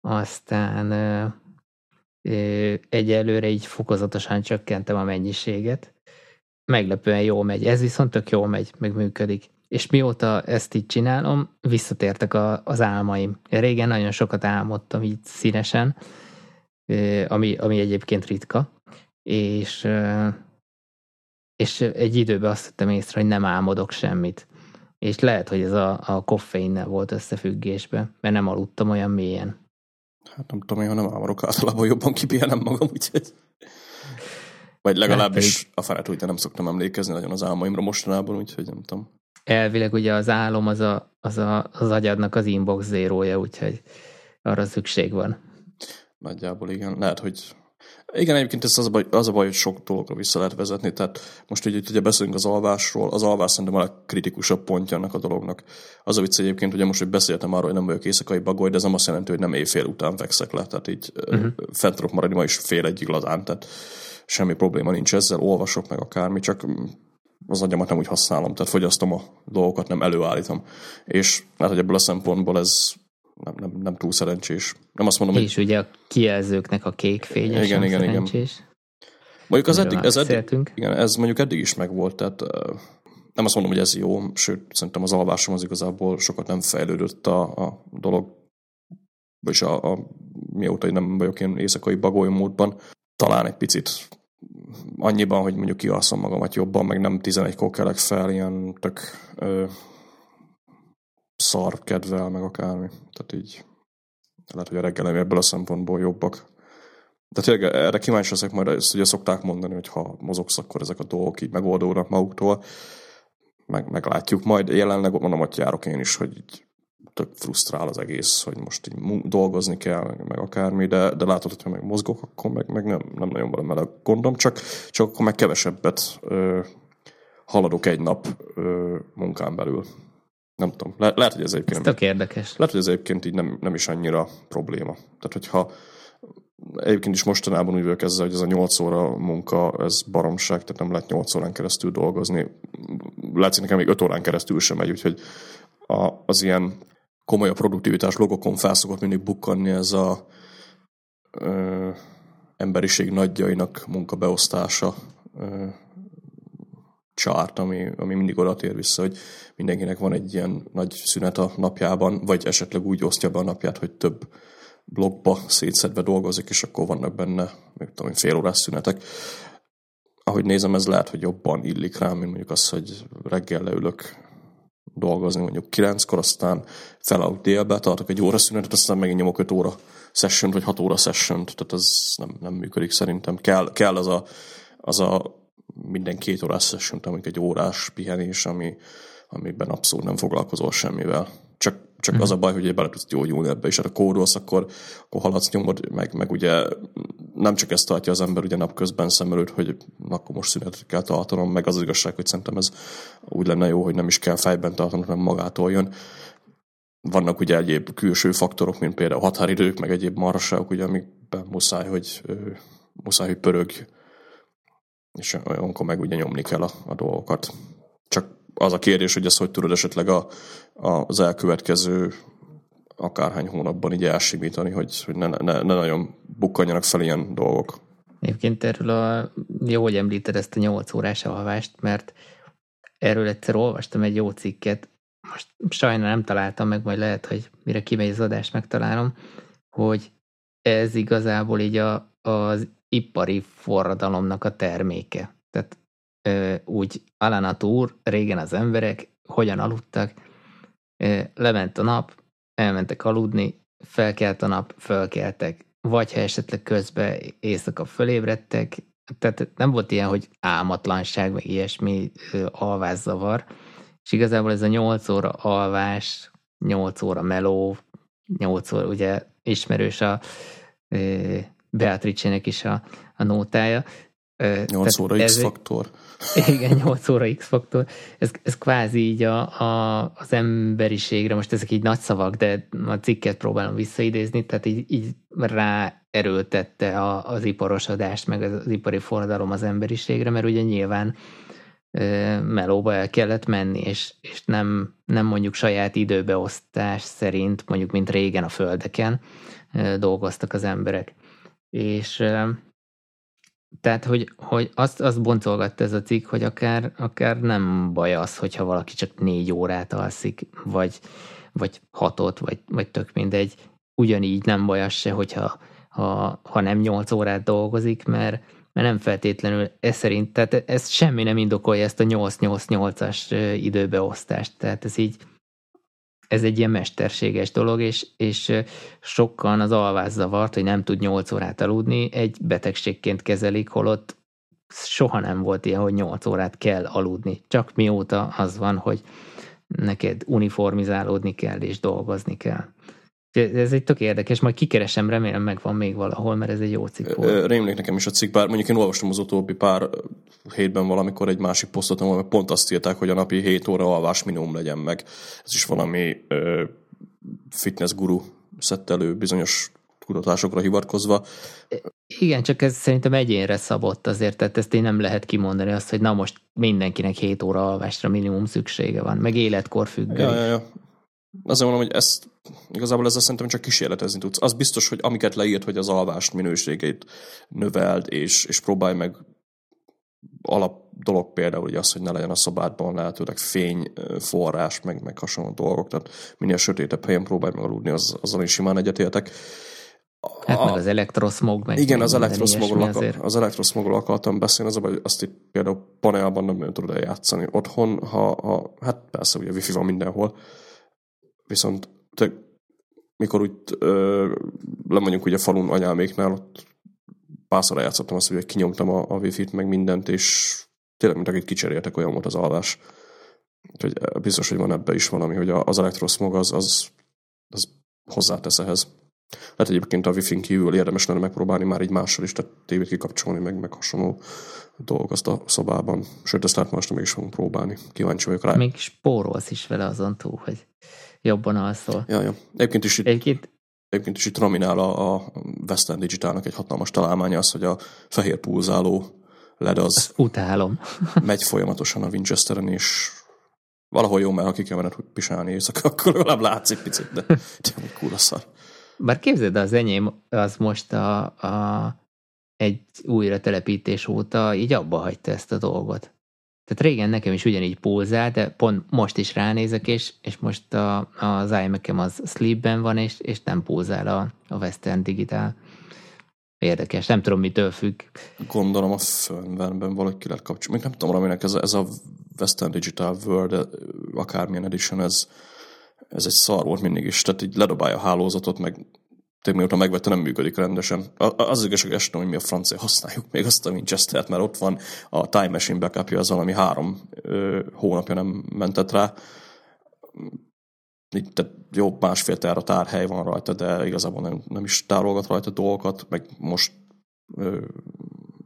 aztán egyelőre így fokozatosan csökkentem a mennyiséget. Meglepően jól megy. Ez viszont tök jól megy, meg működik. És mióta ezt így csinálom, visszatértek a, az álmaim. Régen nagyon sokat álmodtam így színesen, ami, ami egyébként ritka, és, és egy időben azt vettem észre, hogy nem álmodok semmit. És lehet, hogy ez a, a koffeinnel volt összefüggésben, mert nem aludtam olyan mélyen. Hát nem tudom, én, ha nem álmodok, általában jobban kipihenem magam, úgyhogy... Vagy legalábbis hát, a fele tudja, nem szoktam emlékezni nagyon az álmaimra mostanában, úgyhogy nem tudom. Elvileg ugye az álom az, a, az, a, az agyadnak az inbox zérója, úgyhogy arra szükség van. Nagyjából igen. Lehet, hogy igen, egyébként ez az a, baj, az a baj, hogy sok dologra vissza lehet vezetni. Tehát most ugye, ugye beszélünk az alvásról, az alvás szerintem a legkritikusabb pontja ennek a dolognak. Az a vicc egyébként, ugye most, hogy beszéltem arról, hogy nem vagyok éjszakai bagoly, de ez nem azt jelenti, hogy nem éjfél után fekszek le. Tehát így uh-huh. fent tudok maradni ma is fél egyig lazán, tehát semmi probléma nincs ezzel, olvasok meg akármi, csak az agyamat nem úgy használom, tehát fogyasztom a dolgokat, nem előállítom. És hát, hogy ebből a szempontból ez nem, nem, nem túl szerencsés. Nem azt mondom, És hogy... ugye a kijelzőknek a kék fénye igen, igen, szerencsés. Igen. Mondjuk az eddig, ez, eddig, igen, ez mondjuk eddig is megvolt, tehát nem azt mondom, hogy ez jó, sőt, szerintem az alvásom az igazából sokat nem fejlődött a, a dolog, vagyis a, a, mióta nem vagyok ilyen éjszakai bagoly módban, talán egy picit annyiban, hogy mondjuk kialszom magamat jobban, meg nem 11-kor kelek fel, ilyen tök ö, szar kedvel, meg akármi. Tehát így lehet, hogy a reggelem ebből a szempontból jobbak. De tényleg erre kíváncsi leszek majd, ezt ugye szokták mondani, hogy ha mozogsz, akkor ezek a dolgok így megoldódnak maguktól. Meg, meglátjuk majd. Jelenleg mondom, hogy járok én is, hogy így tök frusztrál az egész, hogy most így dolgozni kell, meg, meg akármi, de, de látod, hogyha meg mozgok, akkor meg, meg nem, nem nagyon van vele gondom, csak, csak akkor meg kevesebbet ö, haladok egy nap ö, munkán belül. Nem tudom. Le- lehet, hogy ez egyébként... Ez tök érdekes. Lehet, hogy ez egyébként így nem, nem is annyira probléma. Tehát, hogyha egyébként is mostanában úgy vagyok ezzel, hogy ez a 8 óra munka, ez baromság, tehát nem lehet 8 órán keresztül dolgozni. Látszik nekem még 5 órán keresztül sem megy, úgyhogy a, az ilyen komoly a produktivitás logokon felszokott mindig bukkanni ez a ö, emberiség nagyjainak munkabeosztása ö, chart, ami, ami mindig oda tér vissza, hogy mindenkinek van egy ilyen nagy szünet a napjában, vagy esetleg úgy osztja be a napját, hogy több blogba szétszedve dolgozik, és akkor vannak benne, még tudom, fél órás szünetek. Ahogy nézem, ez lehet, hogy jobban illik rám, mint mondjuk az, hogy reggel leülök dolgozni mondjuk kilenckor, aztán felállok délbe, tartok egy óra szünetet, aztán megint nyomok öt óra session vagy hat óra session tehát ez nem, nem működik szerintem. Kell, kell az a, az a minden két órás session, mondjuk egy órás pihenés, ami, amiben abszolút nem foglalkozol semmivel. Csak csak mm. az a baj, hogy bele tudsz gyógyulni ebbe, és hát a kódolsz, akkor, akkor haladsz, nyomod, meg, meg ugye nem csak ezt tartja az ember ugye napközben szem előtt, hogy akkor most szünetet kell tartanom, meg az, az igazság, hogy szerintem ez úgy lenne jó, hogy nem is kell fejben tartanom, hanem magától jön. Vannak ugye egyéb külső faktorok, mint például határidők, meg egyéb marhaságok, ugye, amikben muszáj, hogy, muszáj, hogy pörög, és olyankor meg ugye nyomni kell a, a dolgokat. Csak az a kérdés, hogy ezt hogy tudod esetleg a, a, az elkövetkező akárhány hónapban így elsimítani, hogy, hogy ne, ne, ne nagyon bukkanjanak fel ilyen dolgok. Egyébként erről a, jó, hogy említed ezt a 8 órás alvást, mert erről egyszer olvastam egy jó cikket, most sajnálom nem találtam meg, majd lehet, hogy mire kimegy az adást megtalálom, hogy ez igazából így a, az ipari forradalomnak a terméke. Tehát úgy Alan úr, régen az emberek hogyan aludtak, lement a nap, elmentek aludni, felkelt a nap, fölkeltek, vagy ha esetleg közben éjszaka fölébredtek, tehát nem volt ilyen, hogy álmatlanság, meg ilyesmi alvászavar, és igazából ez a 8 óra alvás, 8 óra meló, 8 óra, ugye ismerős a Beatrice-nek is a, a nótája, 8 óra X-faktor. Igen, 8 óra X-faktor. Ez, ez kvázi így a, a, az emberiségre, most ezek így nagy szavak, de a cikket próbálom visszaidézni, tehát így, így ráerőltette a, az iparosodást, meg az, az ipari forradalom az emberiségre, mert ugye nyilván melóba el kellett menni, és, és nem, nem mondjuk saját időbeosztás szerint, mondjuk mint régen a földeken dolgoztak az emberek. És tehát, hogy, hogy azt, azt boncolgatta ez a cikk, hogy akár, akár nem baj az, hogyha valaki csak négy órát alszik, vagy, vagy hatot, vagy, vagy tök mindegy. Ugyanígy nem baj az se, hogyha ha, ha nem nyolc órát dolgozik, mert, mert nem feltétlenül ez szerint, tehát ez semmi nem indokolja ezt a 8-8-8-as időbeosztást, tehát ez így ez egy ilyen mesterséges dolog, és, és sokan az alvászavart, hogy nem tud 8 órát aludni, egy betegségként kezelik, holott soha nem volt ilyen, hogy 8 órát kell aludni. Csak mióta az van, hogy neked uniformizálódni kell és dolgozni kell. Ez egy tök érdekes, majd kikeresem, remélem megvan még valahol, mert ez egy jó cikk volt. Rémlik nekem is a cikk, bár mondjuk én olvastam az utóbbi pár hétben valamikor egy másik posztot, ahol pont azt írták, hogy a napi 7 óra alvás minimum legyen meg. Ez is valami ö, fitness guru szedte elő bizonyos kutatásokra hivatkozva. Igen, csak ez szerintem egyénre szabott azért, tehát ezt én nem lehet kimondani azt, hogy na most mindenkinek 7 óra alvásra minimum szüksége van, meg életkor függő. Ja, ja, ja. Azért mondom, hogy ezt igazából ezzel szerintem csak kísérletezni tudsz. Az biztos, hogy amiket leírt, hogy az alvás minőségét növeld, és, és próbálj meg alap dolog például hogy az, hogy ne legyen a szobádban lehetőleg fény, forrás, meg, meg hasonló dolgok, tehát minél sötétebb helyen próbálj meg aludni, az, azzal is simán egyetértek. Hát a, meg az elektroszmog. Meg igen, az elektroszmogról, akar, az elektroszmogról akartam beszélni, az a azt itt például panelban nem nagyon tudod eljátszani. Otthon, ha, ha, hát persze ugye wifi van mindenhol, viszont te, mikor úgy ö, lemondjuk ugye a falun anyáméknál, ott párszor eljátszottam azt, hogy kinyomtam a, a wifi-t, meg mindent, és tényleg, mint akit kicseréltek, olyan volt az alvás. Úgyhogy biztos, hogy van ebbe is valami, hogy az elektroszmog az, az, az hozzátesz ehhez. Lehet egyébként a wifi-n kívül érdemes lenne megpróbálni már így mással is, tehát tévét kikapcsolni, meg, meg hasonló dolgozt a szobában. Sőt, ezt lehet most meg is fogunk próbálni. Kíváncsi vagyok rá. Még spórolsz is vele azon túl, hogy jobban alszol. Ja, ja. Egyébként is itt, egyébként, egyébként is itt raminál a, a Western Digitalnak egy hatalmas találmánya az, hogy a fehér pulzáló LED az Azt utálom. megy folyamatosan a Winchesteren, és valahol jó, mert ha ki kell mened, hogy pisálni éjszaka, akkor legalább látszik picit, de tényleg kurva szar. Bár képzeld, az enyém az most a, a egy újra telepítés óta így abba hagyta ezt a dolgot. Tehát régen nekem is ugyanígy pulzál, de pont most is ránézek, és, és most a, az imac az sleepben van, és, és nem pulzál a, a Western Digital. Érdekes, nem tudom, mitől függ. Gondolom a firmware-ben valahogy ki lehet kapcsolni. Még nem tudom, aminek ez a, ez a Western Digital World, akármilyen edition, ez, ez egy szar volt mindig is. Tehát így ledobálja a hálózatot, meg tényleg mióta megvette, nem működik rendesen. Az igazság, hogy mi a francia használjuk még azt a Winchester-t, mert ott van a Time Machine backupja, az valami három ö, hónapja nem mentett rá. itt tehát jó másfél terra tárhely van rajta, de igazából nem, nem is tárolgat rajta dolgokat, meg most ö,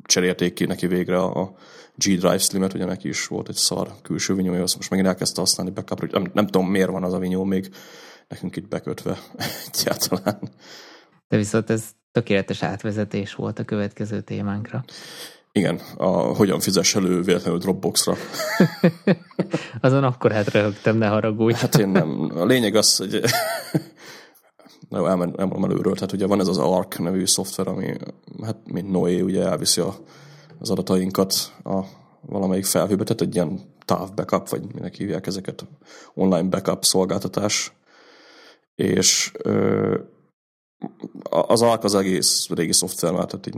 cserélték ki neki végre a G Drive Slim-et, ugye neki is volt egy szar külső vinyója, azt most megint elkezdte használni backupra, nem, nem tudom miért van az a vinyó még nekünk itt bekötve egyáltalán. De viszont ez tökéletes átvezetés volt a következő témánkra. Igen, a hogyan fizes elő véletlenül Dropboxra. Azon akkor hát röhögtem, ne haragudj. Hát én nem. A lényeg az, hogy Na jó, elmondom előről, tehát ugye van ez az ARC nevű szoftver, ami hát mint Noé ugye elviszi a, az adatainkat a valamelyik felhőbe, tehát egy ilyen táv backup, vagy minek hívják ezeket, online backup szolgáltatás, és ö, az ARC az egész régi szoftver, mert tehát így,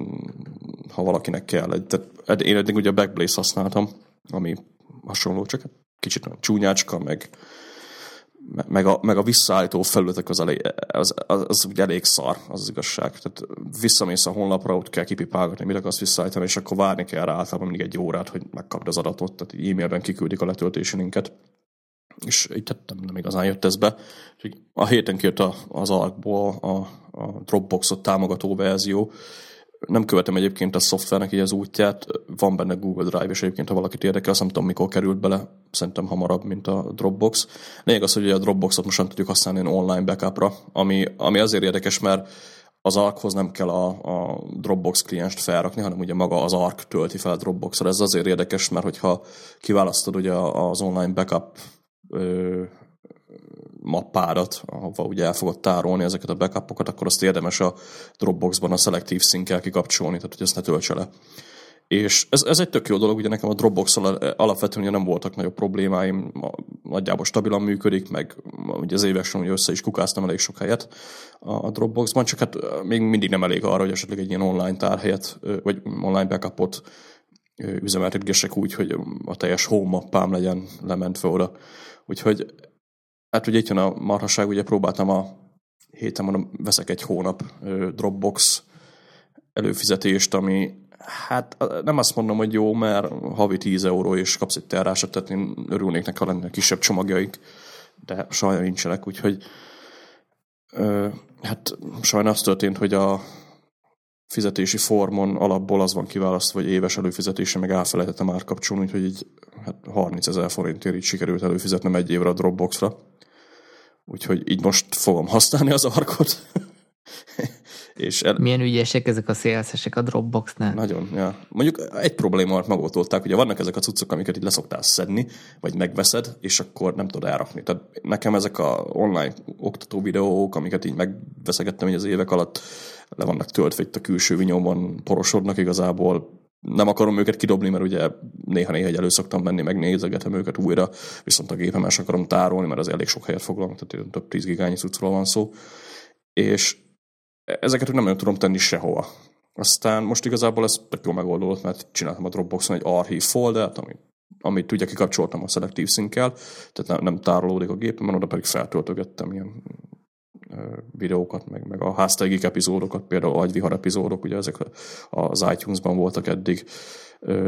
ha valakinek kell. Egy, tehát én eddig ugye a Backblaze használtam, ami hasonló, csak kicsit csúnyácska, meg meg a, meg a visszaállító felületek az, elég, az, az, az ugye elég szar, az az igazság. Tehát visszamész a honlapra, ott kell kipipálgatni, mit akarsz visszaállítani, és akkor várni kell rá általában mindig egy órát, hogy megkapd az adatot, tehát e-mailben kiküldik a letöltési linket. És így tehát nem, nem igazán jött ez be. A héten kijött az alkból a, a Dropboxot támogató verzió, nem követem egyébként a szoftvernek így az útját, van benne Google Drive, és egyébként ha valakit érdekel, azt nem tudom mikor került bele, szerintem hamarabb, mint a Dropbox. Lényeg az, hogy a Dropboxot most nem tudjuk használni online backupra, ami, ami azért érdekes, mert az ARC-hoz nem kell a, a Dropbox klienst felrakni, hanem ugye maga az ARC tölti fel a Dropboxra. Ez azért érdekes, mert hogyha kiválasztod ugye az online backup ö, mappárat, ahova ugye el fogod tárolni ezeket a backupokat, akkor azt érdemes a Dropboxban a szelektív szinkkel kikapcsolni, tehát hogy ezt ne töltse le. És ez, ez egy tök jó dolog, ugye nekem a dropbox alapvetően nem voltak nagyobb problémáim, nagyjából stabilan működik, meg ugye az évek során össze is kukáztam elég sok helyet a Dropboxban, csak hát még mindig nem elég arra, hogy esetleg egy ilyen online tárhelyet, vagy online backupot üzemeltetgessek úgy, hogy a teljes home legyen lementve oda. Úgyhogy Hát ugye itt jön a marhaság, ugye próbáltam a héten mondom, veszek egy hónap Dropbox előfizetést, ami hát nem azt mondom, hogy jó, mert havi 10 euró és kapsz egy terrásat, tehát én örülnék neki, ha lenne kisebb csomagjaik, de sajnos nincsenek, úgyhogy ö, hát sajnos az történt, hogy a fizetési formon alapból az van kiválasztva, hogy éves előfizetése, meg elfelejtettem már kapcsolni, úgyhogy így hát 30 ezer forintért így sikerült előfizetnem egy évre a Dropboxra. Úgyhogy így most fogom használni az arkot. és el... Milyen ügyesek ezek a szélszesek a Dropboxnál? Nagyon, ja. Mondjuk egy probléma volt megoldották, ugye vannak ezek a cuccok, amiket így leszoktál szedni, vagy megveszed, és akkor nem tudod elrakni. Tehát nekem ezek a online oktató videók, amiket így megveszegettem így az évek alatt, le vannak töltve itt a külső vinyóban, porosodnak igazából, nem akarom őket kidobni, mert ugye néha-néha egy elő menni, megnézegetem őket újra, viszont a gépem sem akarom tárolni, mert az elég sok helyet foglalnak, tehát több 10 gigányi cuccról van szó. És ezeket nem nagyon tudom tenni sehova. Aztán most igazából ez tök jól megoldódott, mert csináltam a Dropboxon egy archív foldert, amit, amit ugye kikapcsoltam a szelektív szinkkel, tehát nem, nem tárolódik a gépemen, oda pedig feltöltögettem ilyen videókat, meg, meg a háztaigik epizódokat, például agyvihar epizódok, ugye ezek az iTunes-ban voltak eddig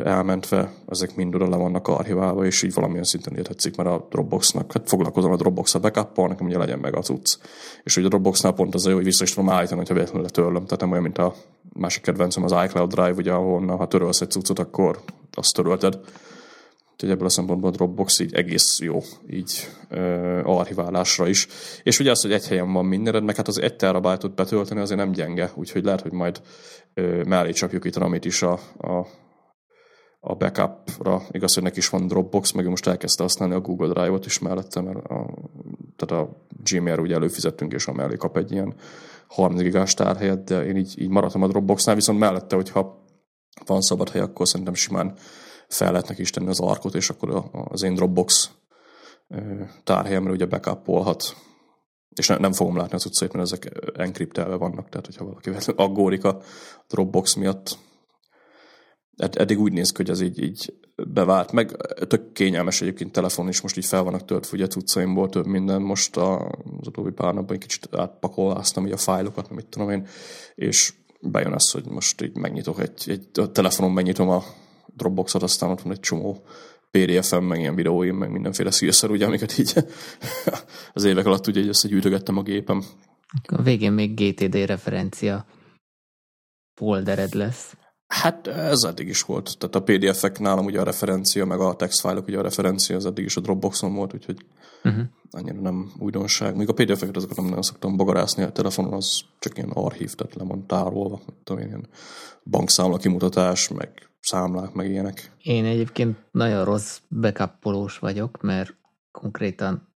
elmentve, ezek mind oda le vannak archiválva, és így valamilyen szinten értetszik, mert a Dropboxnak, hát foglalkozom a Dropbox-a backup nekem ugye legyen meg a cucc. És ugye a Dropboxnál pont az, hogy vissza is tudom állítani, hogyha véletlenül letörlöm. Tehát nem olyan, mint a másik kedvencem az iCloud Drive, ugye, ahol ha törölsz egy cuccot, akkor azt törölted Úgyhogy ebből a szempontból Dropbox így egész jó, így ö, archiválásra is. És ugye az, hogy egy helyen van mindened, meg hát az egy terabájtot betölteni azért nem gyenge, úgyhogy lehet, hogy majd ö, mellé csapjuk itt amit is a, a, a backupra. Igaz, hogy neki is van Dropbox, meg most elkezdte használni a Google Drive-ot is mellette, mert a, tehát a Gmail ugye előfizettünk, és a mellé kap egy ilyen 30 gigás tárhelyet, de én így, így maradtam a Dropboxnál, viszont mellette, hogyha van szabad hely, akkor szerintem simán fel lehetnek is tenni az arkot, és akkor az én Dropbox tárhelyemre ugye backupolhat. És nem fogom látni az utcait, mert ezek enkriptelve vannak, tehát hogyha valaki aggódik a Dropbox miatt, Ed- eddig úgy néz ki, hogy ez így, így bevált, meg. Tök kényelmes egyébként telefon is, most így fel vannak töltve ugye cuccaimból több minden, most a, az utóbbi pár napban egy kicsit átpakoláztam így a fájlokat, mit tudom én, és bejön az, hogy most így megnyitok egy, egy a telefonon megnyitom a Dropboxot, aztán ott van egy csomó PDF-em, meg ilyen videóim, meg mindenféle szírszar, ugye, amiket így az évek alatt ugye összegyűjtögettem a gépem. A végén még GTD referencia foldered lesz. Hát ez eddig is volt. Tehát a PDF-ek nálam ugye a referencia, meg a textfájlok ugye a referencia, az eddig is a Dropboxon volt, úgyhogy uh-huh. annyira nem újdonság. Még a PDF-eket azokat nem nagyon szoktam bogarászni a telefonon, az csak ilyen archív, tehát le van tárolva, tudom én, ilyen bankszámla kimutatás, meg számlák, meg ilyenek. Én egyébként nagyon rossz backupolós vagyok, mert konkrétan,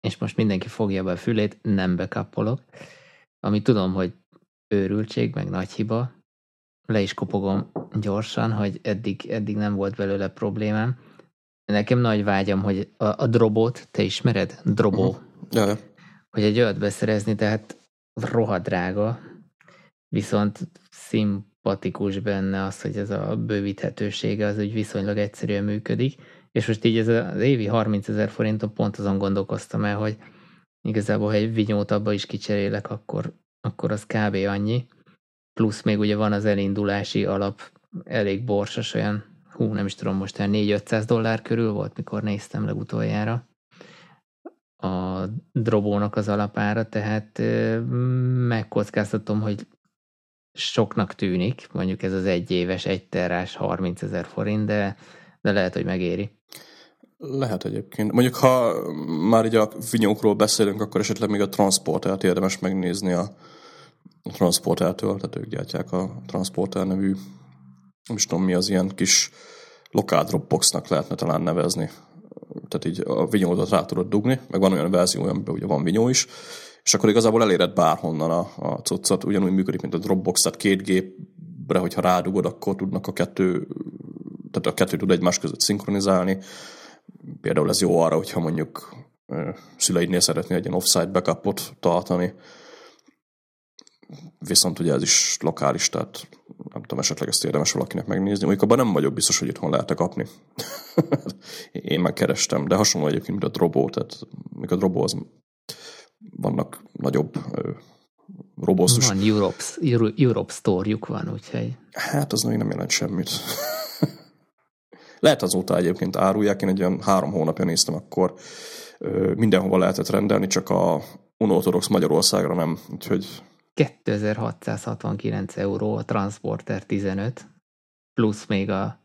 és most mindenki fogja be a fülét, nem backupolok, ami tudom, hogy őrültség, meg nagy hiba, le is kopogom gyorsan, hogy eddig, eddig nem volt belőle problémám. Nekem nagy vágyam, hogy a, a drobot, te ismered? Drobó. Uh-huh. Ja. Hogy egy olyat beszerezni, tehát rohadrága, viszont szimpatikus benne az, hogy ez a bővíthetősége az úgy viszonylag egyszerűen működik, és most így ez az évi 30 ezer forinton pont azon gondolkoztam el, hogy igazából, ha egy vinyót abba is kicserélek, akkor, akkor az kb. annyi, plusz még ugye van az elindulási alap, elég borsos, olyan, hú, nem is tudom, most 4-500 dollár körül volt, mikor néztem legutoljára a drobónak az alapára, tehát megkockáztatom, hogy soknak tűnik, mondjuk ez az egy éves, egy terrás 30 ezer forint, de, de lehet, hogy megéri. Lehet egyébként. Mondjuk, ha már így a vinyókról beszélünk, akkor esetleg még a transportert érdemes megnézni a, a Transportertől, tehát ők gyártják a Transporter nevű, nem is tudom mi az ilyen kis lokál Dropboxnak lehetne talán nevezni. Tehát így a vinyódat rá tudod dugni, meg van olyan verzió, amiben ugye van vinyó is, és akkor igazából eléred bárhonnan a, a cuccot, ugyanúgy működik, mint a Dropbox, tehát két gépre, hogyha rádugod, akkor tudnak a kettő, tehát a kettő tud egymás között szinkronizálni. Például ez jó arra, hogyha mondjuk szüleidnél szeretnél egy ilyen offsite backupot tartani, viszont ugye ez is lokális, tehát nem tudom, esetleg ezt érdemes valakinek megnézni. Mondjuk abban nem vagyok biztos, hogy itthon lehet kapni. Én megkerestem, de hasonló egyébként, mint a Drobo, tehát még a Drobo az vannak nagyobb robosztus. Van Europe, Europe Store-juk van, úgyhogy... Hát az még nem jelent semmit. lehet azóta egyébként árulják, én egy olyan három hónapja néztem, akkor mindenhova lehetett rendelni, csak a unortodox Magyarországra nem, úgyhogy 2669 euró a Transporter 15, plusz még a,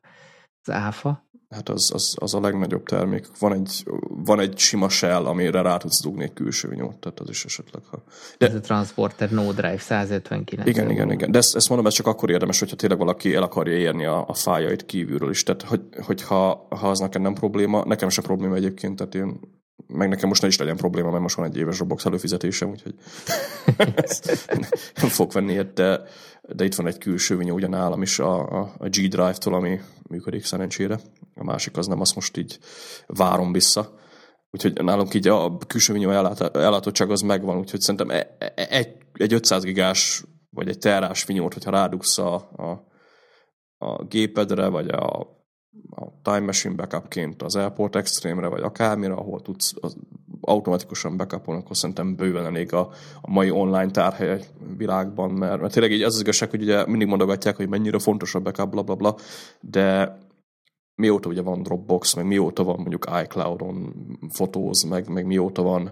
az áfa. Hát az, az, az a legnagyobb termék. Van egy, van egy sima shell, amire rá tudsz dugni egy külső vinyót, tehát az is esetleg. Ha... De... Ez a Transporter No Drive 159 Igen, igen, igen. De ezt, ezt mondom, ez csak akkor érdemes, hogyha tényleg valaki el akarja érni a, a fájait kívülről is. Tehát, hogy, hogyha ha az nekem nem probléma, nekem se probléma egyébként, tehát én meg nekem most ne is legyen probléma, mert most van egy éves Roblox előfizetésem, úgyhogy nem fog venni ilyet, de, de itt van egy külső vinyó nálam is a, a, a G Drive-tól, ami működik szerencsére. A másik az nem, azt most így várom vissza. Úgyhogy nálunk így a külső vinyó ellátottság az megvan, úgyhogy szerintem e, e, egy, egy 500 gigás vagy egy terrás vinyót, hogyha rádugsz a, a, a gépedre, vagy a a Time Machine backupként az Airport Extreme-re, vagy akármire, ahol tudsz automatikusan backupolni, akkor szerintem bőven elég a, a mai online tárhely világban, mert, mert tényleg így az, az igazság, hogy ugye mindig mondogatják, hogy mennyire fontos a backup, bla, bla, bla, de mióta ugye van Dropbox, meg mióta van mondjuk iCloud-on fotóz, meg, meg mióta van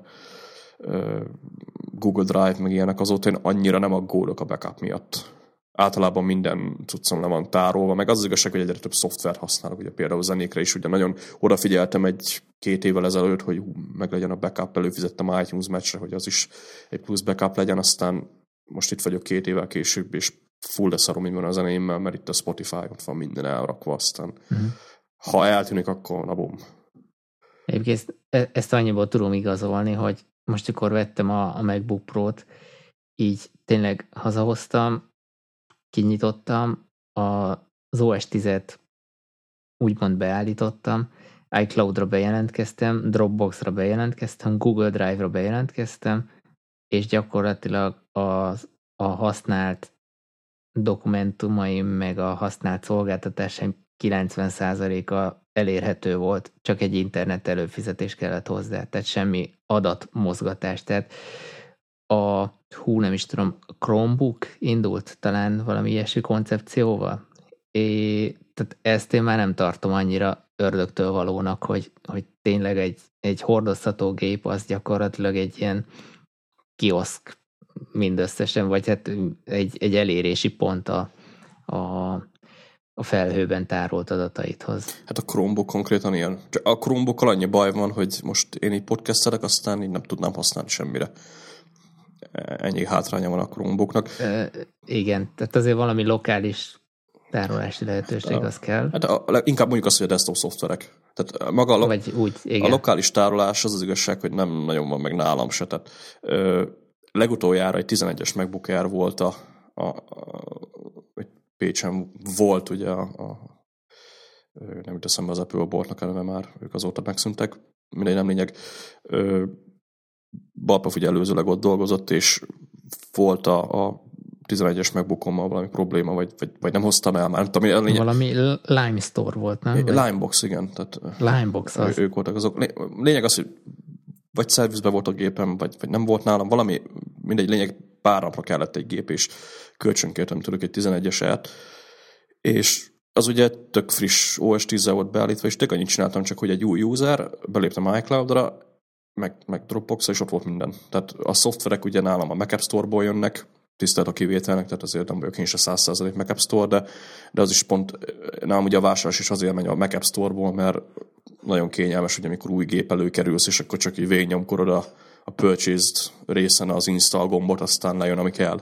Google Drive, meg ilyenek, azóta én annyira nem aggódok a backup miatt általában minden cuccom le van tárolva, meg az az igazság, hogy egyre több szoftver használok, ugye például zenékre is, ugye nagyon odafigyeltem egy-két évvel ezelőtt, hogy hú, meg legyen a backup, előfizettem iTunes matchre, hogy az is egy plusz backup legyen, aztán most itt vagyok két évvel később, és full leszarom van a zenéimmel, mert itt a Spotify ott van minden elrakva, aztán uh-huh. ha eltűnik, akkor na bum. Egyébként e- ezt annyiból tudom igazolni, hogy most, amikor vettem a, a MacBook Pro-t, így tényleg hazahoztam, kinyitottam, az OS 10-et úgymond beállítottam, iCloud-ra bejelentkeztem, Dropbox-ra bejelentkeztem, Google Drive-ra bejelentkeztem, és gyakorlatilag az, a használt dokumentumaim, meg a használt szolgáltatásaim 90%-a elérhető volt, csak egy internet előfizetés kellett hozzá, tehát semmi adatmozgatás. Tehát a, hú, nem is tudom, Chromebook indult talán valami ilyesmi koncepcióval, és tehát ezt én már nem tartom annyira ördögtől valónak, hogy, hogy tényleg egy, egy hordozható gép az gyakorlatilag egy ilyen kioszk mindösszesen, vagy hát egy, egy elérési pont a, a, a felhőben tárolt adataidhoz. Hát a Chromebook konkrétan ilyen. A Chromebookkal annyi baj van, hogy most én így podcastelek, aztán így nem tudnám használni semmire. Ennyi hátránya van a Chromebooknak. E, igen, tehát azért valami lokális tárolási lehetőség hát, az kell. Hát a, inkább mondjuk azt, hogy a desktop szoftverek. Tehát maga a, lo- Vagy úgy, igen. a lokális tárolás az az igazság, hogy nem nagyon van meg nálam se. Tehát, ö, legutoljára egy 11-es MacBook Air volt a, a, a, a Pécsen volt ugye a, a nem jut eszembe az Apple boltnak eleve már, ők azóta megszűntek, mindegy nem lényeg. Balpaf ugye előzőleg ott dolgozott, és volt a, a 11-es megbukommal valami probléma, vagy, vagy, vagy nem hoztam el már. Ami lényeg... Valami Lime Store volt, nem? Limebox, igen. Tehát Limebox az. Ők voltak azok. Lényeg az, hogy vagy szervizbe volt a gépem, vagy, vagy nem volt nálam, valami, mindegy, lényeg pár napra kellett egy gép, és kölcsönkértem tőlük egy 11-eset, és az ugye tök friss OS 10 volt beállítva, és tök annyit csináltam csak, hogy egy új user, beléptem iCloud-ra, meg, meg dropbox és ott volt minden. Tehát a szoftverek ugye nálam a Mac App Store-ból jönnek, tisztelt a kivételnek, tehát azért nem vagyok én se 100% Mac App Store, de, de az is pont, nálam ugye a vásárlás is azért megy a Mac App Store-ból, mert nagyon kényelmes, hogy amikor új gép előkerülsz, és akkor csak így végnyomkorod a, a purchased részen az install gombot, aztán lejön, ami kell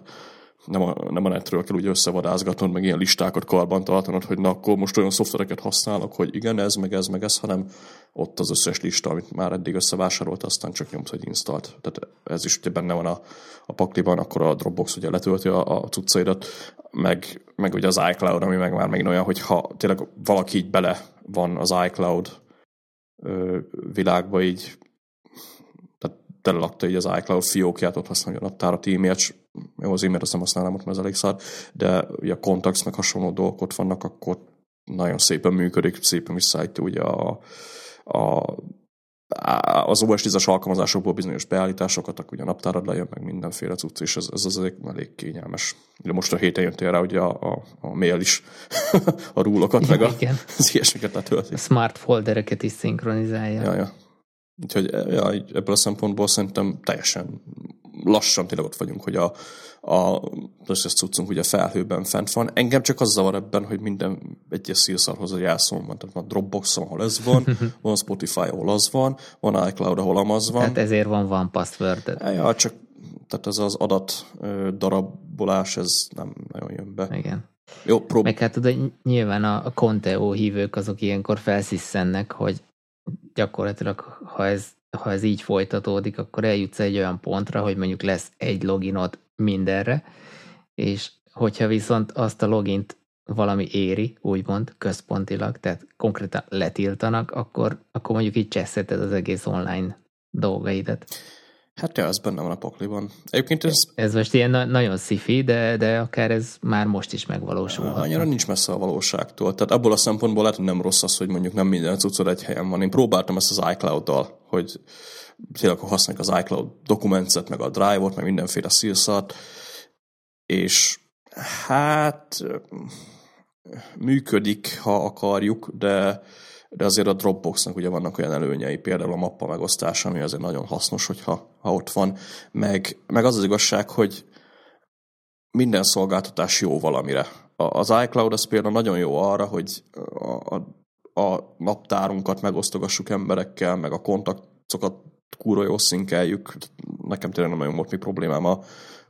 nem a, nem a netről kell ugye összevadázgatnod, meg ilyen listákat karban tartanod, hogy na akkor most olyan szoftvereket használok, hogy igen, ez, meg ez, meg ez, hanem ott az összes lista, amit már eddig összevásárolt, aztán csak nyomsz, hogy instalt. Tehát ez is ugye benne van a, a pakliban, akkor a Dropbox ugye letölti a, a cuccaidat, meg, meg ugye az iCloud, ami meg már megint olyan, hogy ha tényleg valaki így bele van az iCloud világba így telelakta így az iCloud fiókját, ott használja a naptárat, e-mailt, jó, az e-mailt azt nem használom, ott mert ez elég szar, de ugye a contacts meg hasonló dolgok ott vannak, akkor nagyon szépen működik, szépen visszaállítja ugye a, a az OS 10-as alkalmazásokból bizonyos beállításokat, akkor ugye a naptárad lejön, meg mindenféle cucc, és ez, ez az elég, kényelmes. Ugye most a héten jöttél rá, ugye a, a, a mail is a rúlokat, meg a, az ilyesmiket letölti. A smart foldereket is szinkronizálja. Ja, ja. Úgyhogy ja, ebből a szempontból szerintem teljesen lassan tényleg ott vagyunk, hogy a, a összes cuccunk ugye felhőben fent van. Engem csak az zavar ebben, hogy minden egyes szírszarhoz egy jelszó van. Tehát van Dropbox, ahol ez van, van Spotify, ahol az van, van iCloud, ahol az van. Tehát ezért van van password Ja, csak tehát ez az adat darabolás, ez nem nagyon jön be. Igen. Jó, prób- Meg hát tudod, nyilván a, a Conteo hívők azok ilyenkor felszisszennek, hogy gyakorlatilag, ha ez, ha ez így folytatódik, akkor eljutsz egy olyan pontra, hogy mondjuk lesz egy loginod mindenre, és hogyha viszont azt a logint valami éri, úgymond, központilag, tehát konkrétan letiltanak, akkor, akkor mondjuk így cseszheted az egész online dolgaidat. Hát ja, ez benne van a pakliban. Egyébként ez... Ez most ilyen na- nagyon szifi, de, de akár ez már most is megvalósulhat. Annyira nincs messze a valóságtól. Tehát abból a szempontból lehet, hogy nem rossz az, hogy mondjuk nem minden cuccod egy helyen van. Én próbáltam ezt az iCloud-dal, hogy tényleg akkor használjuk az iCloud dokumentet, meg a Drive-ot, meg mindenféle szírszat, és hát működik, ha akarjuk, de de azért a Dropboxnak ugye vannak olyan előnyei, például a mappa megosztása, ami azért nagyon hasznos, hogyha ha ott van, meg, meg az az igazság, hogy minden szolgáltatás jó valamire. Az iCloud az például nagyon jó arra, hogy a, a, a naptárunkat megosztogassuk emberekkel, meg a kontaktokat kúra jól szinkeljük. Nekem tényleg nem nagyon volt mi problémám a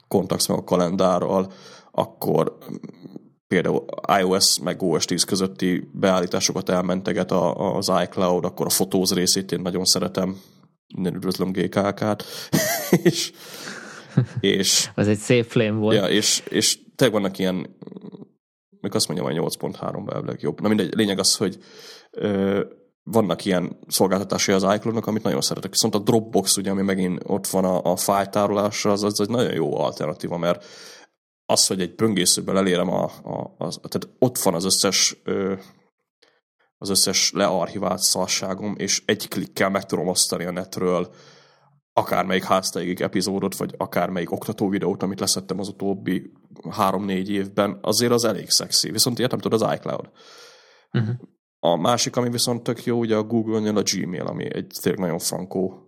kontakts meg a kalendárral, akkor például iOS meg OS 10 közötti beállításokat elmenteget az iCloud, akkor a fotóz részét én nagyon szeretem. Minden üdvözlöm GKK-t. és, és, Az egy szép flame volt. Ja, és, és tényleg vannak ilyen, még azt mondjam, hogy 8.3-ban elvileg jobb. Na mindegy, lényeg az, hogy ö, vannak ilyen szolgáltatásai az iCloud-nak, amit nagyon szeretek. Viszont a Dropbox, ugye, ami megint ott van a, a fájltárolásra, az, az egy nagyon jó alternatíva, mert az, hogy egy böngészőből elérem a, a, a tehát ott van az összes ö, az összes learchivált szarságom, és egy klikkel meg tudom osztani a netről akármelyik háztáigig epizódot, vagy akármelyik oktató videót, amit leszettem az utóbbi három-négy évben, azért az elég szexi. Viszont ilyet nem tud az iCloud. Uh-huh. A másik, ami viszont tök jó, ugye a Google-nél a Gmail, ami egy tényleg nagyon frankó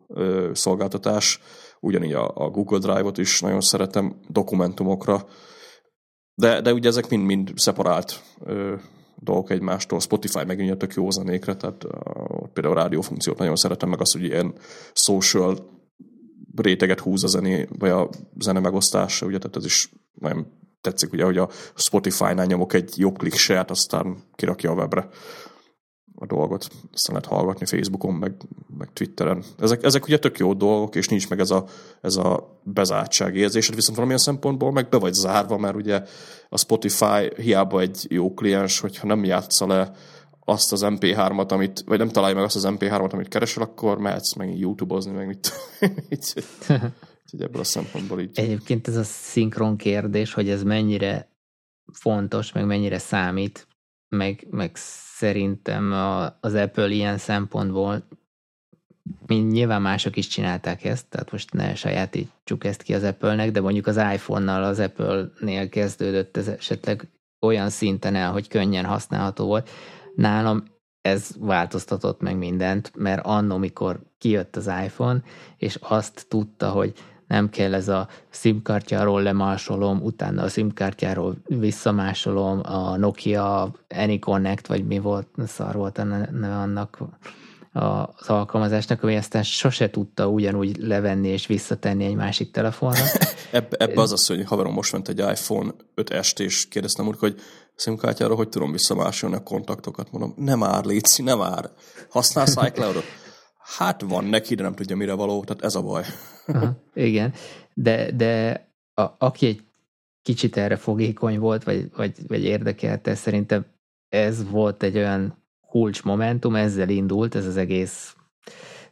szolgáltatás, ugyanígy a, a Google Drive-ot is nagyon szeretem dokumentumokra, de, de ugye ezek mind-mind szeparált ö, dolgok egymástól. Spotify megint tök jó zenékre, tehát uh, például a rádiófunkciót nagyon szeretem, meg azt, hogy ilyen social réteget húz a zené, vagy a zene megosztása, ugye, tehát ez is nagyon tetszik, ugye, hogy a Spotify-nál nyomok egy jobb klik aztán kirakja a webre a dolgot. Aztán lehet hallgatni Facebookon, meg, meg Twitteren. Ezek, ezek ugye tök jó dolgok, és nincs meg ez a, ez a bezártság érzésed, viszont valamilyen szempontból meg be vagy zárva, mert ugye a Spotify hiába egy jó kliens, hogyha nem játsza le azt az MP3-at, amit, vagy nem találja meg azt az MP3-at, amit keresel, akkor mehetsz meg YouTube-ozni, meg mit Úgyhogy ebből a szempontból így. Egyébként ez a szinkron kérdés, hogy ez mennyire fontos, meg mennyire számít, meg, meg szerintem a, az Apple ilyen szempontból mind nyilván mások is csinálták ezt, tehát most ne sajátítsuk ezt ki az Apple-nek, de mondjuk az iPhone-nal az Apple-nél kezdődött ez esetleg olyan szinten el, hogy könnyen használható volt. Nálam ez változtatott meg mindent, mert annó, mikor kijött az iPhone, és azt tudta, hogy nem kell ez a SIM-kártyáról lemásolom, utána a SIM-kártyáról visszamásolom, a Nokia AnyConnect, vagy mi volt, szar volt a neve annak az alkalmazásnak, ami aztán sose tudta ugyanúgy levenni és visszatenni egy másik telefonra. Ebbe, ebbe az az, hogy haverom most ment egy iPhone 5S-t, és kérdeztem úr, hogy SIM-kártyáról hogy tudom visszamásolni a kontaktokat. Mondom, nem ár, Léci, nem ár. Használsz iCloud-ot? Hát van neki, de nem tudja mire való, tehát ez a baj. Aha, igen, de, de a, aki egy kicsit erre fogékony volt, vagy, vagy, vagy érdekelte, szerintem ez volt egy olyan kulcs momentum, ezzel indult ez az egész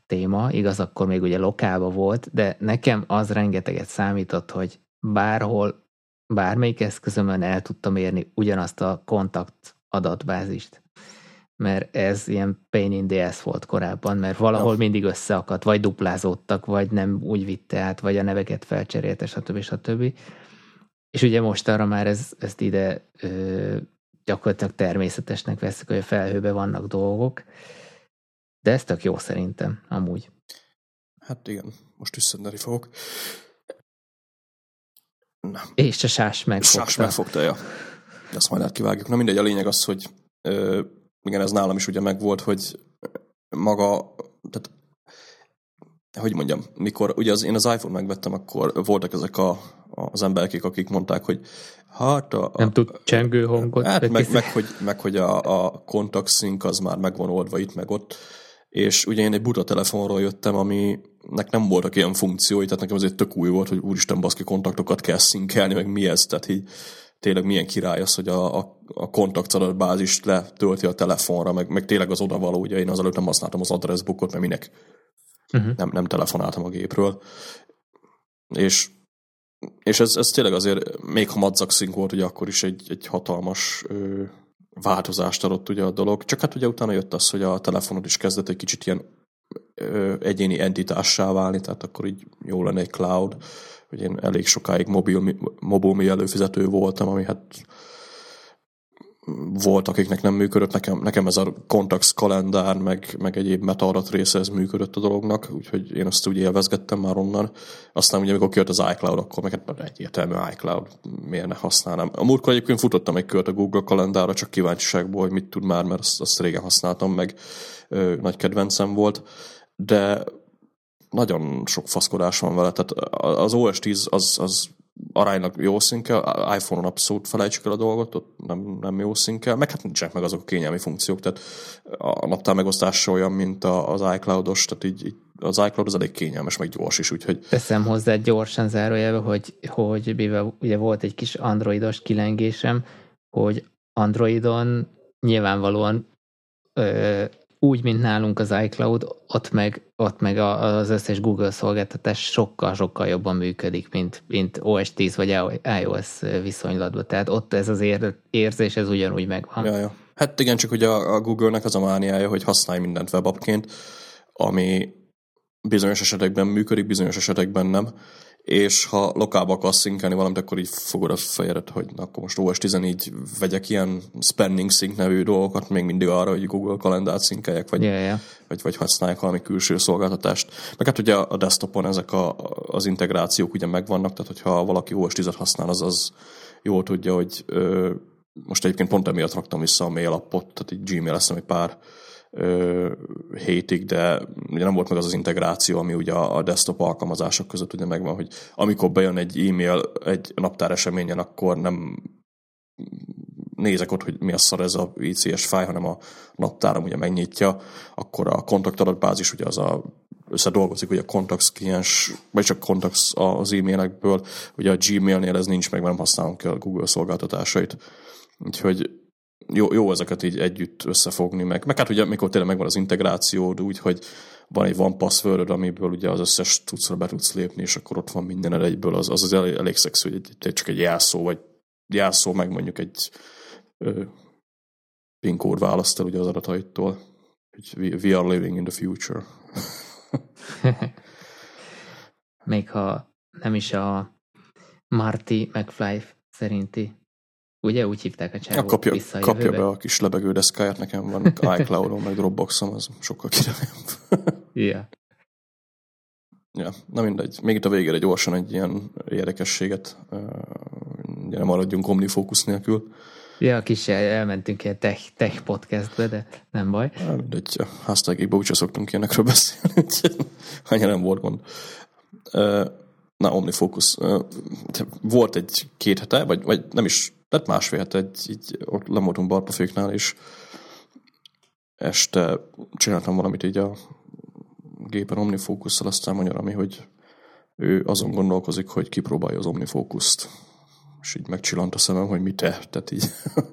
téma, igaz, akkor még ugye lokálba volt, de nekem az rengeteget számított, hogy bárhol, bármelyik eszközömön el tudtam érni ugyanazt a kontakt adatbázist mert ez ilyen pain in the ass volt korábban, mert valahol ja. mindig összeakadt, vagy duplázódtak, vagy nem úgy vitte át, vagy a neveket felcserélte, stb. stb. És ugye most arra már ez, ezt ide ö, gyakorlatilag természetesnek veszük, hogy a felhőben vannak dolgok, de ez tök jó szerintem, amúgy. Hát igen, most üsszendeni fogok. Na. És a sás megfogta. Sás megfogta, ja. De azt majd átkivágjuk. Na mindegy, a lényeg az, hogy ö, igen, ez nálam is ugye megvolt, hogy maga, tehát hogy mondjam, mikor ugye az, én az iPhone megvettem, akkor voltak ezek a, az emberek, akik mondták, hogy hát a... Nem tud csengő hangot. Hát meg, meg, hogy, meg, hogy a, a contact sync az már megvan oldva itt, meg ott. És ugye én egy buta telefonról jöttem, aminek nem voltak ilyen funkciói, tehát nekem azért tök új volt, hogy úristen baszki kontaktokat kell szinkelni, meg mi ez, tehát így tényleg milyen király az, hogy a, a, a kontaktadatbázist letölti a telefonra, meg, meg tényleg az odavaló, ugye én azelőtt nem használtam az addressbookot, mert minek uh-huh. nem, nem telefonáltam a gépről. És, és ez, ez tényleg azért, még ha madzak volt, ugye akkor is egy, egy hatalmas ö, változást adott ugye a dolog. Csak hát ugye utána jött az, hogy a telefonod is kezdett egy kicsit ilyen ö, egyéni entitássá válni, tehát akkor így jó lenne egy cloud, hogy én elég sokáig mobil, mobil előfizető voltam, ami hát volt, akiknek nem működött, nekem, nekem ez a Contacts kalendár, meg, meg egyéb metaadat része, ez működött a dolognak, úgyhogy én azt úgy élvezgettem már onnan. Aztán ugye, amikor kijött az iCloud, akkor meg hát egyértelmű iCloud, miért ne használnám. A múltkor egyébként futottam egy kört a Google kalendára, csak kíváncsiságból, hogy mit tud már, mert azt, azt régen használtam, meg ö, nagy kedvencem volt, de nagyon sok faszkodás van vele, tehát az OS 10 az, az aránylag jó szinkel, iPhone-on abszolút felejtsük el a dolgot, ott nem, nem jó szinkel, meg hát nincsenek meg azok a kényelmi funkciók, tehát a naptár megosztása olyan, mint az iCloud-os, tehát így, így az iCloud az elég kényelmes, meg gyors is, úgyhogy... Teszem hozzá gyorsan zárójelbe, hogy, hogy mivel ugye volt egy kis androidos kilengésem, hogy androidon nyilvánvalóan ö, úgy, mint nálunk az iCloud, ott meg, ott meg az összes Google szolgáltatás sokkal-sokkal jobban működik, mint, mint OS 10 vagy iOS viszonylatban. Tehát ott ez az érzés, ez ugyanúgy megvan. Ja, ja. Hát igen, csak a, a Google-nek az a mániája, hogy használj mindent webapként, ami bizonyos esetekben működik, bizonyos esetekben nem, és ha lokálba akarsz szinkelni valamit, akkor így fogod a fejedet, hogy na, akkor most OS 14 vegyek ilyen spanning sync nevű dolgokat, még mindig arra, hogy Google kalendárt szinkeljek, vagy, yeah, yeah. vagy, vagy használjak valami külső szolgáltatást. Meg hát ugye a desktopon ezek a, az integrációk ugye megvannak, tehát hogyha valaki OS 10 használ, az az jól tudja, hogy ö, most egyébként pont emiatt raktam vissza a mail appot, tehát egy Gmail lesz, egy pár hétig, de ugye nem volt meg az az integráció, ami ugye a desktop alkalmazások között ugye megvan, hogy amikor bejön egy e-mail egy naptár eseményen, akkor nem nézek ott, hogy mi a szar ez a ICS fáj, hanem a naptáram ugye megnyitja, akkor a kontaktadatbázis ugye az a összedolgozik, hogy a contacts kliens, vagy csak contacts az e-mailekből, ugye a Gmailnél ez nincs meg, nem használunk a Google szolgáltatásait. Úgyhogy jó, jó ezeket így együtt összefogni, meg, meg hát ugye mikor tényleg megvan az integráció, úgy, hogy van egy van password amiből ugye az összes tudszra be tudsz lépni, és akkor ott van minden egyből, az, az, az elég, elég szexű, hogy egy, csak egy jelszó, vagy jelszó, meg mondjuk egy ö, PIN kód választ el ugye az adataitól. Hogy we are living in the future. Még ha nem is a Marty McFly szerinti Ugye úgy hívták a csávót kapja, vissza a kapja be a kis lebegődeszkáját, nekem van iCloud-on, meg Dropboxom, az sokkal királyabb. yeah. Ja, na mindegy. Még itt a végére gyorsan egy ilyen érdekességet, ugye nem maradjunk omnifókusz nélkül. Ja, kis elmentünk ilyen tech, tech podcastbe, de nem baj. Ja, mindegy, háztágékba úgyse szoktunk ilyenekről beszélni, annyira nem volt gond. Na, omnifókusz. Volt egy két hete, vagy, vagy nem is lett másfél hete, egy, így ott lemoltunk barpaféknál, és este csináltam valamit így a gépen omnifókusszal, aztán mondja, ami, hogy ő azon gondolkozik, hogy kipróbálja az omnifókuszt. És így megcsillant a szemem, hogy mi te, tehát így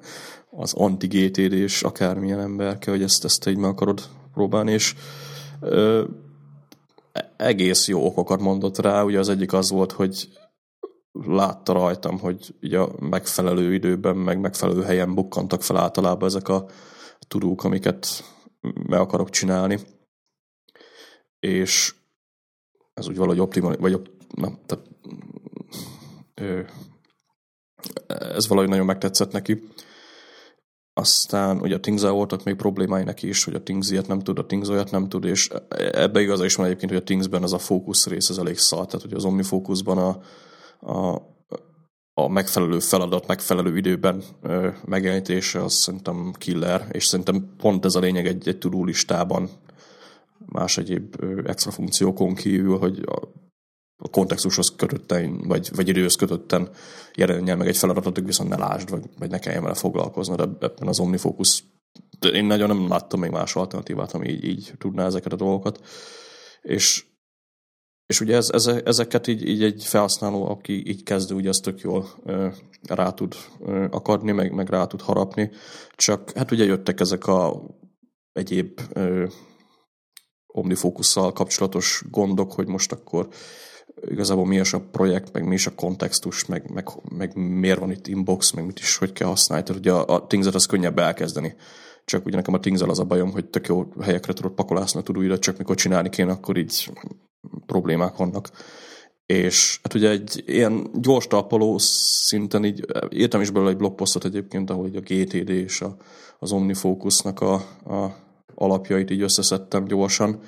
az anti-GTD és akármilyen ember kell, hogy ezt, ezt így meg akarod próbálni, és ö, egész jó okokat mondott rá, ugye az egyik az volt, hogy látta rajtam, hogy ugye a megfelelő időben, meg megfelelő helyen bukkantak fel általában ezek a tudók, amiket meg akarok csinálni. És ez úgy valahogy optimal, vagy na, tehát, ö, ez valahogy nagyon megtetszett neki. Aztán ugye a Tingzel voltak még problémái neki is, hogy a Tings ilyet nem tud, a Tings olyat nem tud, és ebbe igaza is van egyébként, hogy a Tingsben az a fókusz rész az elég szar, tehát hogy az OmniFocusban a, a, a megfelelő feladat megfelelő időben ö, megjelenítése, az szerintem killer, és szerintem pont ez a lényeg egy, egy listában, más egyéb ö, extra funkciókon kívül, hogy a, a kontextushoz kötötten, vagy, vagy időhöz kötötten jelenjen meg egy feladatot, viszont ne lásd, vagy, vagy ne kelljen vele foglalkozni, de ebben az OmniFocus én nagyon nem láttam még más alternatívát, ami így, így tudná ezeket a dolgokat. És és ugye ez, ez, ezeket így, így egy felhasználó, aki így kezdő, ugye az tök jól ö, rá tud ö, akadni, meg, meg rá tud harapni. Csak hát ugye jöttek ezek a egyéb ö, omnifókusszal kapcsolatos gondok, hogy most akkor igazából mi is a projekt, meg mi is a kontextus, meg, meg, meg miért van itt inbox, meg mit is, hogy kell használni. Tehát ugye a, a Things-et az könnyebb elkezdeni. Csak ugye nekem a things az a bajom, hogy tök jó helyekre tudod pakolászni a tudóidat, csak mikor csinálni kéne, akkor így problémák vannak. És hát ugye egy ilyen gyors talpaló szinten így írtam is belőle egy blogposztot egyébként, ahol a GTD és a, az OmniFocusnak a, a alapjait így összeszedtem gyorsan.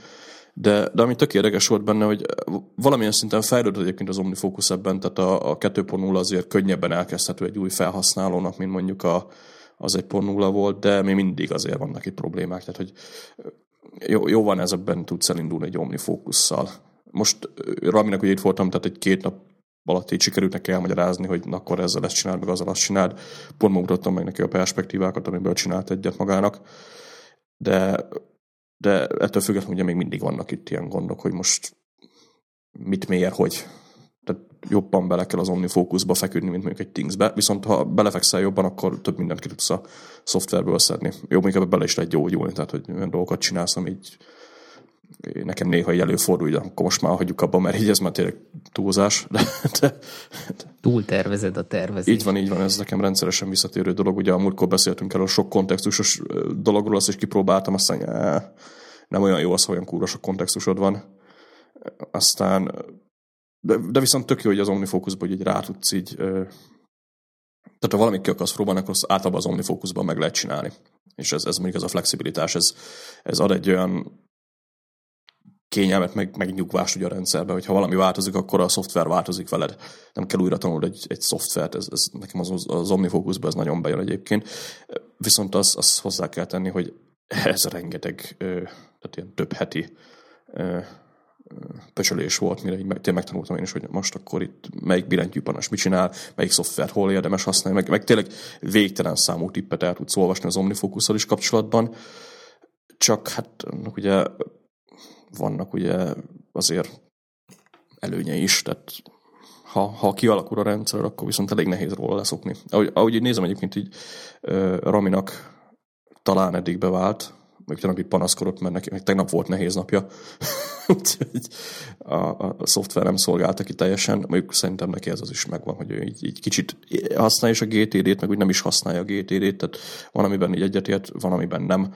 De, de ami tök érdekes volt benne, hogy valamilyen szinten fejlődött egyébként az OmniFocus ebben, tehát a, a 2.0 azért könnyebben elkezdhető egy új felhasználónak, mint mondjuk a, az 1.0 volt, de még mindig azért vannak itt problémák, tehát hogy jó, jó van ezekben tudsz elindulni egy OmniFocus-szal. Most Raminak ugye itt voltam, tehát egy két nap alatt így sikerült neki elmagyarázni, hogy na, akkor ezzel ezt csináld, meg azzal azt csináld. Pont mutattam meg neki a perspektívákat, amiből csinált egyet magának. De, de ettől függetlenül ugye még mindig vannak itt ilyen gondok, hogy most mit, miért, hogy. Jobban bele kell az OmniFocusba feküdni, mint mondjuk egy Thingsbe. Viszont ha belefekszel jobban, akkor több mindent ki tudsz a szoftverből szedni. Jobb, még ebbe bele is lehet gyógyulni, tehát hogy olyan dolgokat csinálsz, ami így nekem néha így előfordul, hogy akkor most már hagyjuk abba, mert így ez már tényleg túlzás. De, de, de. Túl tervezed a tervezést. Így van, így van, ez nekem rendszeresen visszatérő dolog. Ugye a múltkor beszéltünk erről sok kontextusos dologról, azt is kipróbáltam, aztán nem olyan jó az, ha olyan kúra sok kontextusod van. Aztán de, de viszont tök jó, hogy az OmniFocusban hogy így rá tudsz így, tehát ha valamit ki akarsz próbálni, akkor azt általában az OmniFocusban meg lehet csinálni. És ez, ez mondjuk ez a flexibilitás, ez, ez ad egy olyan kényelmet, meg, meg nyugvást ugye a rendszerben, hogy ha valami változik, akkor a szoftver változik veled. Nem kell újra tanulni egy, egy szoftvert, ez, ez nekem az, az OmniFocusban ez nagyon bejön egyébként. Viszont azt az hozzá kell tenni, hogy ez rengeteg, tehát ilyen több heti pöcsölés volt, mire így tényleg megtanultam én is, hogy most akkor itt melyik billentyűpanas mit csinál, melyik szoftvert hol érdemes használni, meg, meg tényleg végtelen számú tippet el tudsz olvasni az omnifocus is kapcsolatban, csak hát ugye vannak ugye azért előnyei is, tehát ha, ha kialakul a rendszer, akkor viszont elég nehéz róla leszokni. Ahogy, ahogy így nézem egyébként így Raminak talán eddig bevált, még tegnap itt panaszkodott, mert neki, tegnap volt nehéz napja, úgyhogy a, a, a szoftver nem szolgálta ki teljesen, mondjuk szerintem neki ez az is megvan, hogy ő így, így kicsit használja is a GTD-t, meg úgy nem is használja a GTD-t, tehát van, amiben így egyetért, van, amiben nem.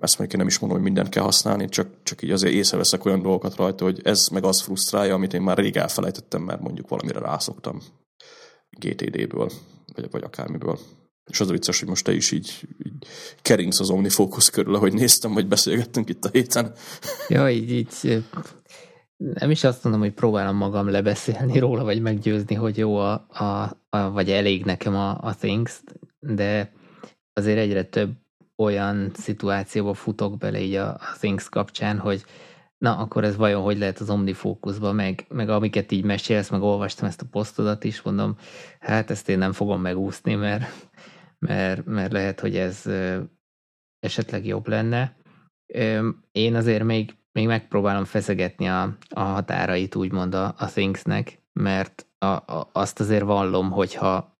Ezt mondjuk én nem is mondom, hogy mindent kell használni, csak, csak így azért észreveszek olyan dolgokat rajta, hogy ez meg az frusztrálja, amit én már rég elfelejtettem, mert mondjuk valamire rászoktam GTD-ből, vagy, vagy akármiből. És az a vicces, hogy most te is így, így keringsz az OmniFocus körül, ahogy néztem, hogy beszélgettünk itt a héten. Ja, így, így nem is azt mondom, hogy próbálom magam lebeszélni róla, vagy meggyőzni, hogy jó, a, a, a vagy elég nekem a, a Things, de azért egyre több olyan szituációba futok bele így a, a Things kapcsán, hogy na, akkor ez vajon hogy lehet az OmniFocusba, meg, meg amiket így mesélsz, meg olvastam ezt a posztodat is, mondom, hát ezt én nem fogom megúszni, mert mert, mert lehet, hogy ez esetleg jobb lenne. Én azért még, még megpróbálom feszegetni a, a határait úgymond a, a Thingsnek, mert a, a, azt azért vallom, hogyha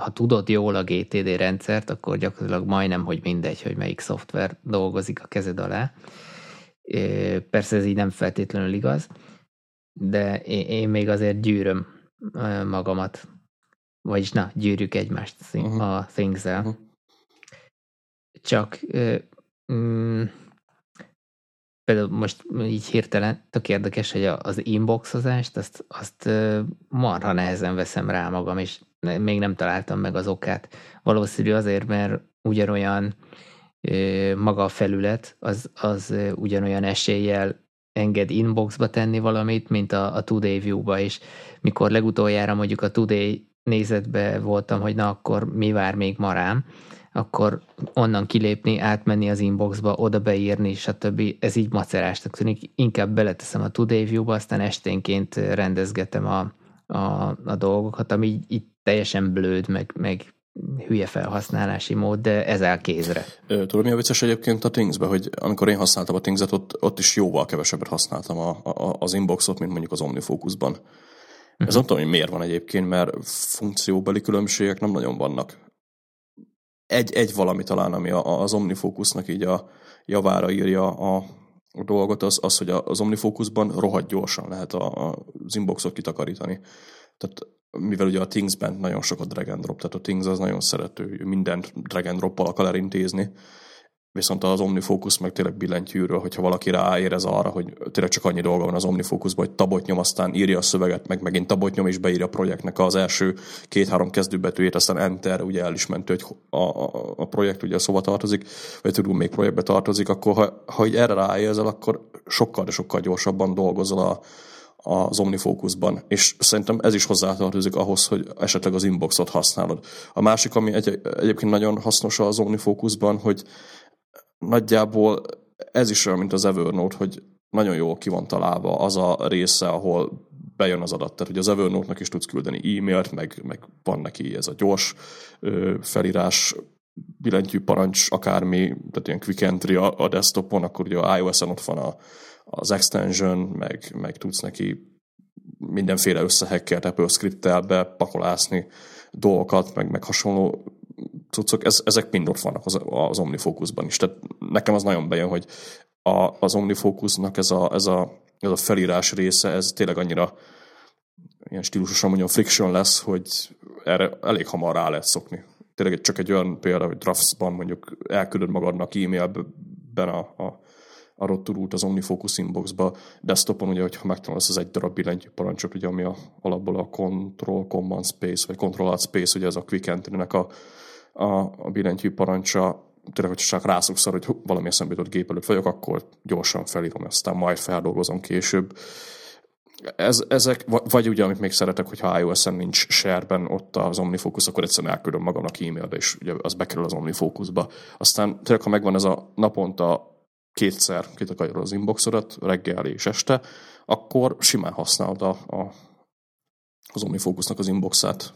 ha tudod jól a GTD rendszert, akkor gyakorlatilag majdnem, hogy mindegy, hogy melyik szoftver dolgozik a kezed alá. Persze ez így nem feltétlenül igaz, de én még azért gyűröm magamat vagyis na, gyűrjük egymást uh-huh. a Things-el. Uh-huh. Csak mm, például most így hirtelen tök érdekes, hogy az inboxozást, azt, azt marha nehezen veszem rá magam, és még nem találtam meg az okát. Valószínű azért, mert ugyanolyan maga a felület, az, az ugyanolyan eséllyel enged inboxba tenni valamit, mint a, a Today View-ba, és mikor legutoljára mondjuk a Today nézetbe voltam, hogy na akkor mi vár még marám, akkor onnan kilépni, átmenni az inboxba, oda beírni, stb. Ez így macerásnak tűnik. Inkább beleteszem a Today View-ba, aztán esténként rendezgetem a, a, a dolgokat, ami így, így teljesen blőd, meg, meg hülye felhasználási mód, de ez áll kézre. Tudod, mi a vicces egyébként a things hogy amikor én használtam a things ott, ott is jóval kevesebbet használtam a, a, az inboxot, mint mondjuk az OmniFocusban. Uh-huh. Ez nem tudom, hogy miért van egyébként, mert funkcióbeli különbségek nem nagyon vannak. Egy, egy valami talán, ami a, az OmniFocusnak így a javára írja a, a dolgot, az, az, hogy az OmniFocusban rohadt gyorsan lehet a, a, az inboxot kitakarítani. Tehát mivel ugye a Things-ben nagyon sokat drag and drop, tehát a Things az nagyon szerető, mindent drag and drop akar elintézni, Viszont az OmniFocus meg tényleg billentyűről, hogyha valaki ráérez arra, hogy tényleg csak annyi dolga van az OmniFocusban, hogy tabot nyom, aztán írja a szöveget, meg megint tabot nyom, és beírja a projektnek az első két-három kezdőbetűjét, aztán enter, ugye el is ment, hogy a, a, a projekt ugye szóval tartozik, vagy tudunk még projektbe tartozik, akkor ha, ha így erre ráérzel, akkor sokkal, de sokkal gyorsabban dolgozol a, az OmniFocusban, és szerintem ez is hozzátartozik ahhoz, hogy esetleg az inboxot használod. A másik, ami egy, egyébként nagyon hasznos az OmniFocusban, hogy nagyjából ez is olyan, mint az Evernote, hogy nagyon jól ki van találva az a része, ahol bejön az adat. Tehát, hogy az Evernote-nak is tudsz küldeni e-mailt, meg, meg van neki ez a gyors ö, felírás, billentyű parancs, akármi, tehát ilyen quick entry a, a desktopon, akkor ugye a iOS-en ott van a, az extension, meg, meg tudsz neki mindenféle összehekkelt Apple script-tel bepakolászni dolgokat, meg, meg hasonló cuccok, ez, ezek mind ott vannak az, az OmniFocusban is. Tehát nekem az nagyon bejön, hogy a, az OmniFocusnak ez a, ez, a, ez a felírás része, ez tényleg annyira ilyen stílusosan mondjam friction lesz, hogy erre elég hamar rá lehet szokni. Tényleg csak egy olyan példa, hogy Draftsban mondjuk elküldöd magadnak e-mailben a, a arról turult az OmniFocus inboxba. Desktopon ugye, hogyha megtalálsz az egy darab billentyű parancsot, ugye, ami a, alapból a Control Command Space, vagy Control Alt Space, ugye ez a Quick Entry-nek a, a, a billentyű parancsa, tényleg, hogy csak rászoksz arra, hogy valami eszembe jutott gép előtt vagyok, akkor gyorsan felírom, aztán majd feldolgozom később. Ez, ezek, vagy ugye, amit még szeretek, hogyha iOS-en nincs share-ben ott az OmniFocus, akkor egyszerűen elküldöm magamnak e-mailbe, és ugye az bekerül az OmniFocusba. Aztán tényleg, ha megvan ez a naponta kétszer kitakarod az inboxodat, reggel és este, akkor simán használod a, a, az OmniFocusnak az inboxát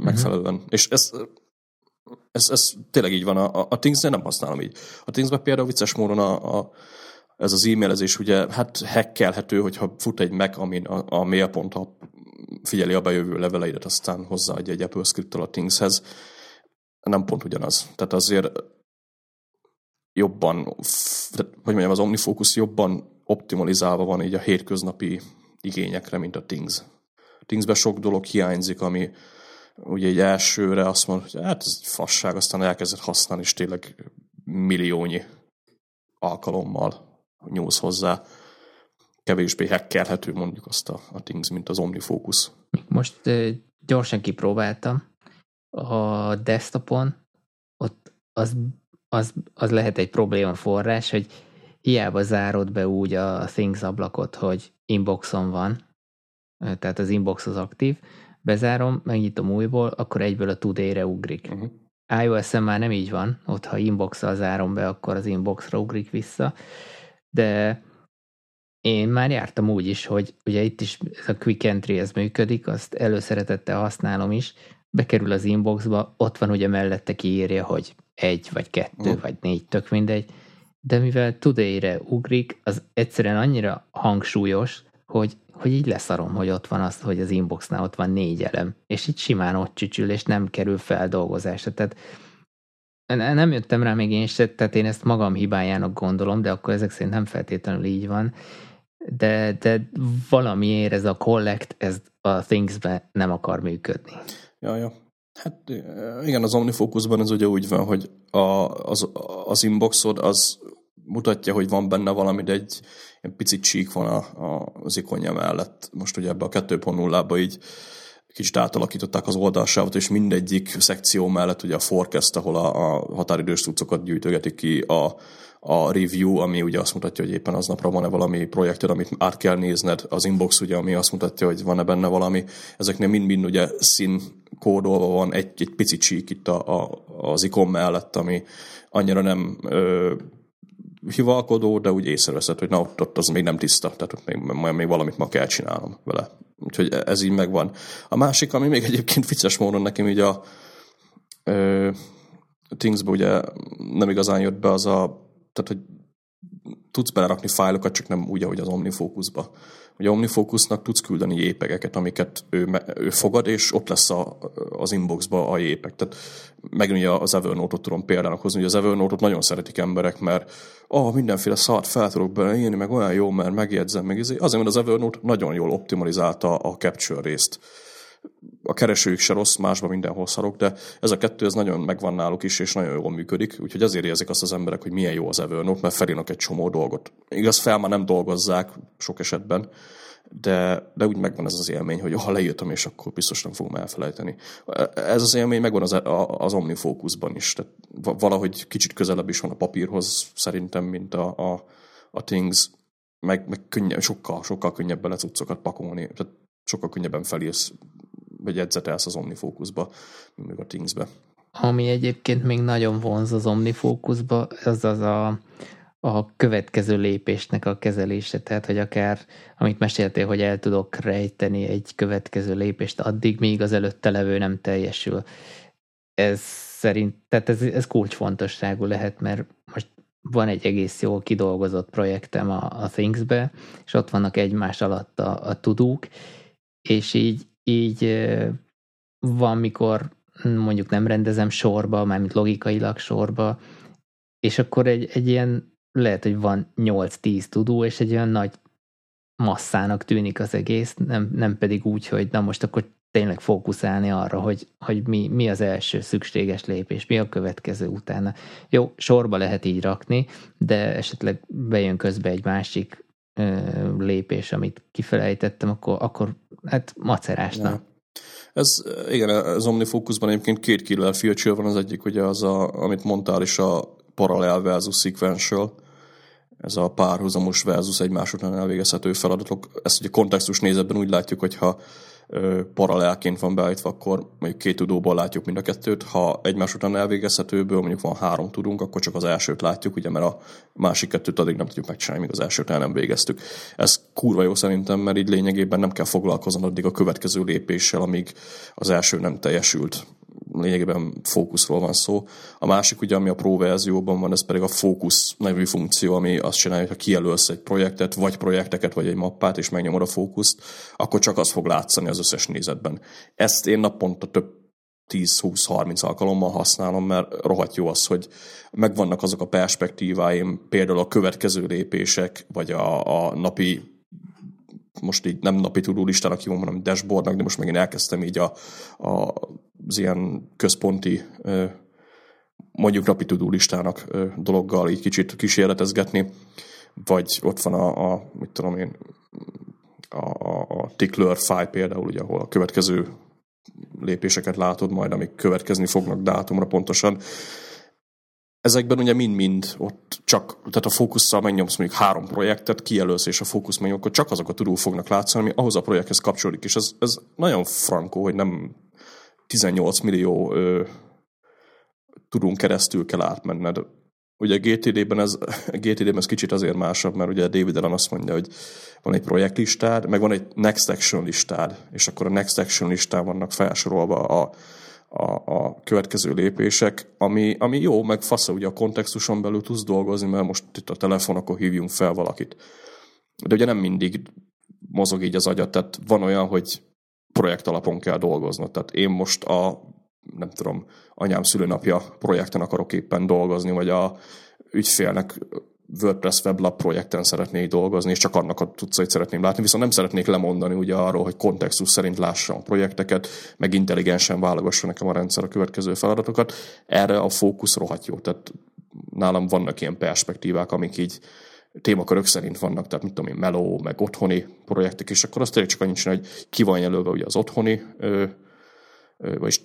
megfelelően. Uh-huh. És ez, ez, ez tényleg így van. A, a, things nem használom így. A things például vicces módon a, a, ez az e-mailezés ugye hát hackelhető, hogyha fut egy Mac, amin a, a mail.hu figyeli a bejövő leveleidet, aztán hozzáadja egy Apple script a Thingshez. Nem pont ugyanaz. Tehát azért jobban, hogy mondjam, az OmniFocus jobban optimalizálva van így a hétköznapi igényekre, mint a Things. A Thingsben sok dolog hiányzik, ami ugye egy elsőre azt mondod, hogy hát ez egy fasság, aztán elkezdett használni, és tényleg milliónyi alkalommal nyúlsz hozzá. Kevésbé hackerhető mondjuk azt a, a Things, mint az OmniFocus. Most gyorsan kipróbáltam. A desktopon ott az az, az lehet egy probléma forrás, hogy hiába zárod be úgy a Things ablakot, hogy inboxon van, tehát az inbox az aktív, bezárom, megnyitom újból, akkor egyből a Today-re ugrik. Uh-huh. iOS-en már nem így van, ott ha inbox zárom be, akkor az inboxra ugrik vissza, de én már jártam úgy is, hogy ugye itt is ez a Quick Entry ez működik, azt előszeretettel használom is, bekerül az inboxba, ott van ugye mellette kiírja, hogy egy, vagy kettő, uh. vagy négy, tök mindegy, de mivel today-re ugrik, az egyszerűen annyira hangsúlyos, hogy, hogy így leszarom, hogy ott van az, hogy az inboxnál ott van négy elem, és így simán ott csücsül, és nem kerül feldolgozásra. Tehát nem jöttem rá még én se, tehát én ezt magam hibájának gondolom, de akkor ezek szerint nem feltétlenül így van. De, de valamiért ez a collect, ez a Things-be nem akar működni. Ja, ja. Hát igen, az OmniFocusban ez ugye úgy van, hogy a, az, az inboxod az mutatja, hogy van benne valami, de egy, egy picit csík van a, a, az ikonja mellett. Most ugye ebbe a 2.0-ba így kicsit átalakították az oldalsávot, és mindegyik szekció mellett ugye a forecast, ahol a, a határidős cuccokat gyűjtögetik ki, a, a review, ami ugye azt mutatja, hogy éppen aznapra van-e valami projekted, amit át kell nézned, az inbox ugye, ami azt mutatja, hogy van-e benne valami. Ezeknél mind-mind ugye szín kódolva van egy, egy pici csík itt a, a, az ikon mellett, ami annyira nem ö, hivalkodó, de úgy észreveszed, hogy na ott, ott az még nem tiszta, tehát ott még, még valamit ma kell csinálnom vele. Úgyhogy ez így megvan. A másik, ami még egyébként vicces módon nekem így a ö, Thingsbe ugye nem igazán jött be az a tehát hogy tudsz belerakni fájlokat, csak nem úgy, ahogy az OmniFocusba. Ugye OmniFocusnak tudsz küldeni jépegeket, amiket ő, ő fogad, és ott lesz a, az inboxba a jépek. Tehát megint az Evernote-ot tudom példának hozni, hogy az Evernote-ot nagyon szeretik emberek, mert ah, mindenféle szart fel tudok beleírni, meg olyan jó, mert megjegyzem, meg azért, mert az Evernote nagyon jól optimalizálta a capture részt a keresőjük se rossz, másban mindenhol szarok, de ez a kettő ez nagyon megvan náluk is, és nagyon jól működik, úgyhogy ezért érzik azt az emberek, hogy milyen jó az Evernote, mert felírnak egy csomó dolgot. Igaz, fel már nem dolgozzák sok esetben, de, de úgy megvan ez az élmény, hogy ha leírtam, és akkor biztos nem fogom elfelejteni. Ez az élmény megvan az, az OmniFocusban is, tehát valahogy kicsit közelebb is van a papírhoz szerintem, mint a, a, a Things, meg, meg könnyebb, sokkal, sokkal könnyebb bele cuccokat pakolni, tehát sokkal könnyebben felírsz vagy edzetelsz az OmniFocusba, mint meg a Thingsbe. Ami egyébként még nagyon vonz az OmniFocusba, az az a, a következő lépésnek a kezelése, tehát hogy akár, amit meséltél, hogy el tudok rejteni egy következő lépést addig, míg az előtte levő nem teljesül. Ez szerint, tehát ez, ez kulcsfontosságú lehet, mert most van egy egész jól kidolgozott projektem a, a Things-be, és ott vannak egymás alatt a, a tudók, és így így van, mikor mondjuk nem rendezem sorba, mármint logikailag sorba, és akkor egy, egy ilyen, lehet, hogy van 8-10 tudó, és egy olyan nagy masszának tűnik az egész, nem, nem pedig úgy, hogy na most akkor tényleg fókuszálni arra, hogy, hogy mi, mi az első szükséges lépés, mi a következő utána. Jó, sorba lehet így rakni, de esetleg bejön közbe egy másik lépés, amit kifelejtettem, akkor, akkor hát macerásnak. Ez, igen, az OmniFocusban egyébként két killer feature van, az egyik ugye az, a, amit mondtál is, a parallel versus sequential, ez a párhuzamos versus egymás után elvégezhető feladatok. Ezt ugye kontextus nézetben úgy látjuk, hogyha paralelként van beállítva, akkor mondjuk két tudóból látjuk mind a kettőt. Ha egymás után elvégezhetőből mondjuk van három tudunk, akkor csak az elsőt látjuk, ugye, mert a másik kettőt addig nem tudjuk megcsinálni, míg az elsőt el nem végeztük. Ez kurva jó szerintem, mert így lényegében nem kell foglalkozni addig a következő lépéssel, amíg az első nem teljesült lényegében fókuszról van szó. A másik ugye, ami a Pro verzióban van, ez pedig a fókusz nevű funkció, ami azt csinálja, hogy ha kijelölsz egy projektet, vagy projekteket, vagy egy mappát, és megnyomod a fókuszt, akkor csak az fog látszani az összes nézetben. Ezt én naponta több 10-20-30 alkalommal használom, mert rohadt jó az, hogy megvannak azok a perspektíváim, például a következő lépések, vagy a, a napi most így nem napi tudó listának hívom, hanem dashboardnak, de most megint elkezdtem így a, a, az ilyen központi mondjuk napi listának dologgal így kicsit kísérletezgetni, vagy ott van a, a mit tudom én, a, a, a tickler file például, ugye, ahol a következő lépéseket látod majd, amik következni fognak dátumra pontosan. Ezekben ugye mind-mind ott csak, tehát a fókusszal megnyomsz mondjuk három projektet, kijelölsz és a fókusz megnyom, akkor csak azok a tudó fognak látszani, ami ahhoz a projekthez kapcsolódik. És ez, ez nagyon frankó, hogy nem 18 millió ö, tudunk keresztül kell átmenned. Ugye GTD-ben ez, GTD-ben ez kicsit azért másabb, mert ugye David Allen azt mondja, hogy van egy projektlistád, meg van egy next action listád, és akkor a next action listán vannak felsorolva a, a, a következő lépések, ami, ami jó, meg fasz, ugye a kontextuson belül tudsz dolgozni, mert most itt a telefon, akkor hívjunk fel valakit. De ugye nem mindig mozog így az agyat, tehát van olyan, hogy projekt alapon kell dolgoznod. Tehát én most a, nem tudom, anyám szülőnapja projekten akarok éppen dolgozni, vagy a ügyfélnek WordPress weblap projekten szeretnék dolgozni, és csak annak a tudszait szeretném látni, viszont nem szeretnék lemondani ugye arról, hogy kontextus szerint lássam a projekteket, meg intelligensen válogassa nekem a rendszer a következő feladatokat. Erre a fókusz rohadt jó. Tehát nálam vannak ilyen perspektívák, amik így témakörök szerint vannak, tehát mit tudom én, meló, meg otthoni projektek, és akkor azt tényleg csak annyit csinál, hogy ki van jelölve ugye az otthoni, ö, ö, vagyis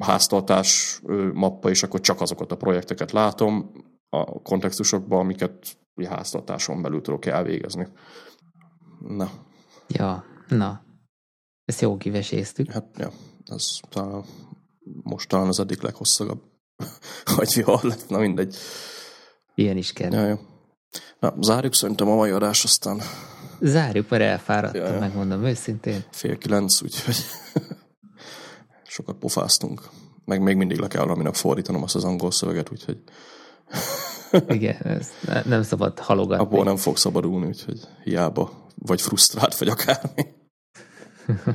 háztartás ö, mappa, és akkor csak azokat a projekteket látom, a kontextusokban, amiket ugye háztartáson belül tudok elvégezni. Na. Ja, na. Ezt jó kiveséztük. Hát, ja, ez talán most talán az eddig leghosszabb vagy jó lett, na mindegy. Ilyen is kell. Ja, jó. Na, zárjuk szerintem a mai adás, aztán... Zárjuk, mert elfáradtam, ja, ja. megmondom őszintén. Fél kilenc, úgyhogy sokat pofáztunk. Meg még mindig le kell valaminek fordítanom azt az angol szöveget, úgyhogy igen, ez nem szabad halogatni. Abból nem fog szabadulni, úgyhogy hiába vagy frusztrált, vagy akármi.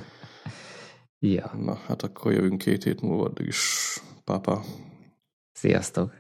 ja. Na, hát akkor jövünk két hét múlva, addig is. Pápa. Sziasztok.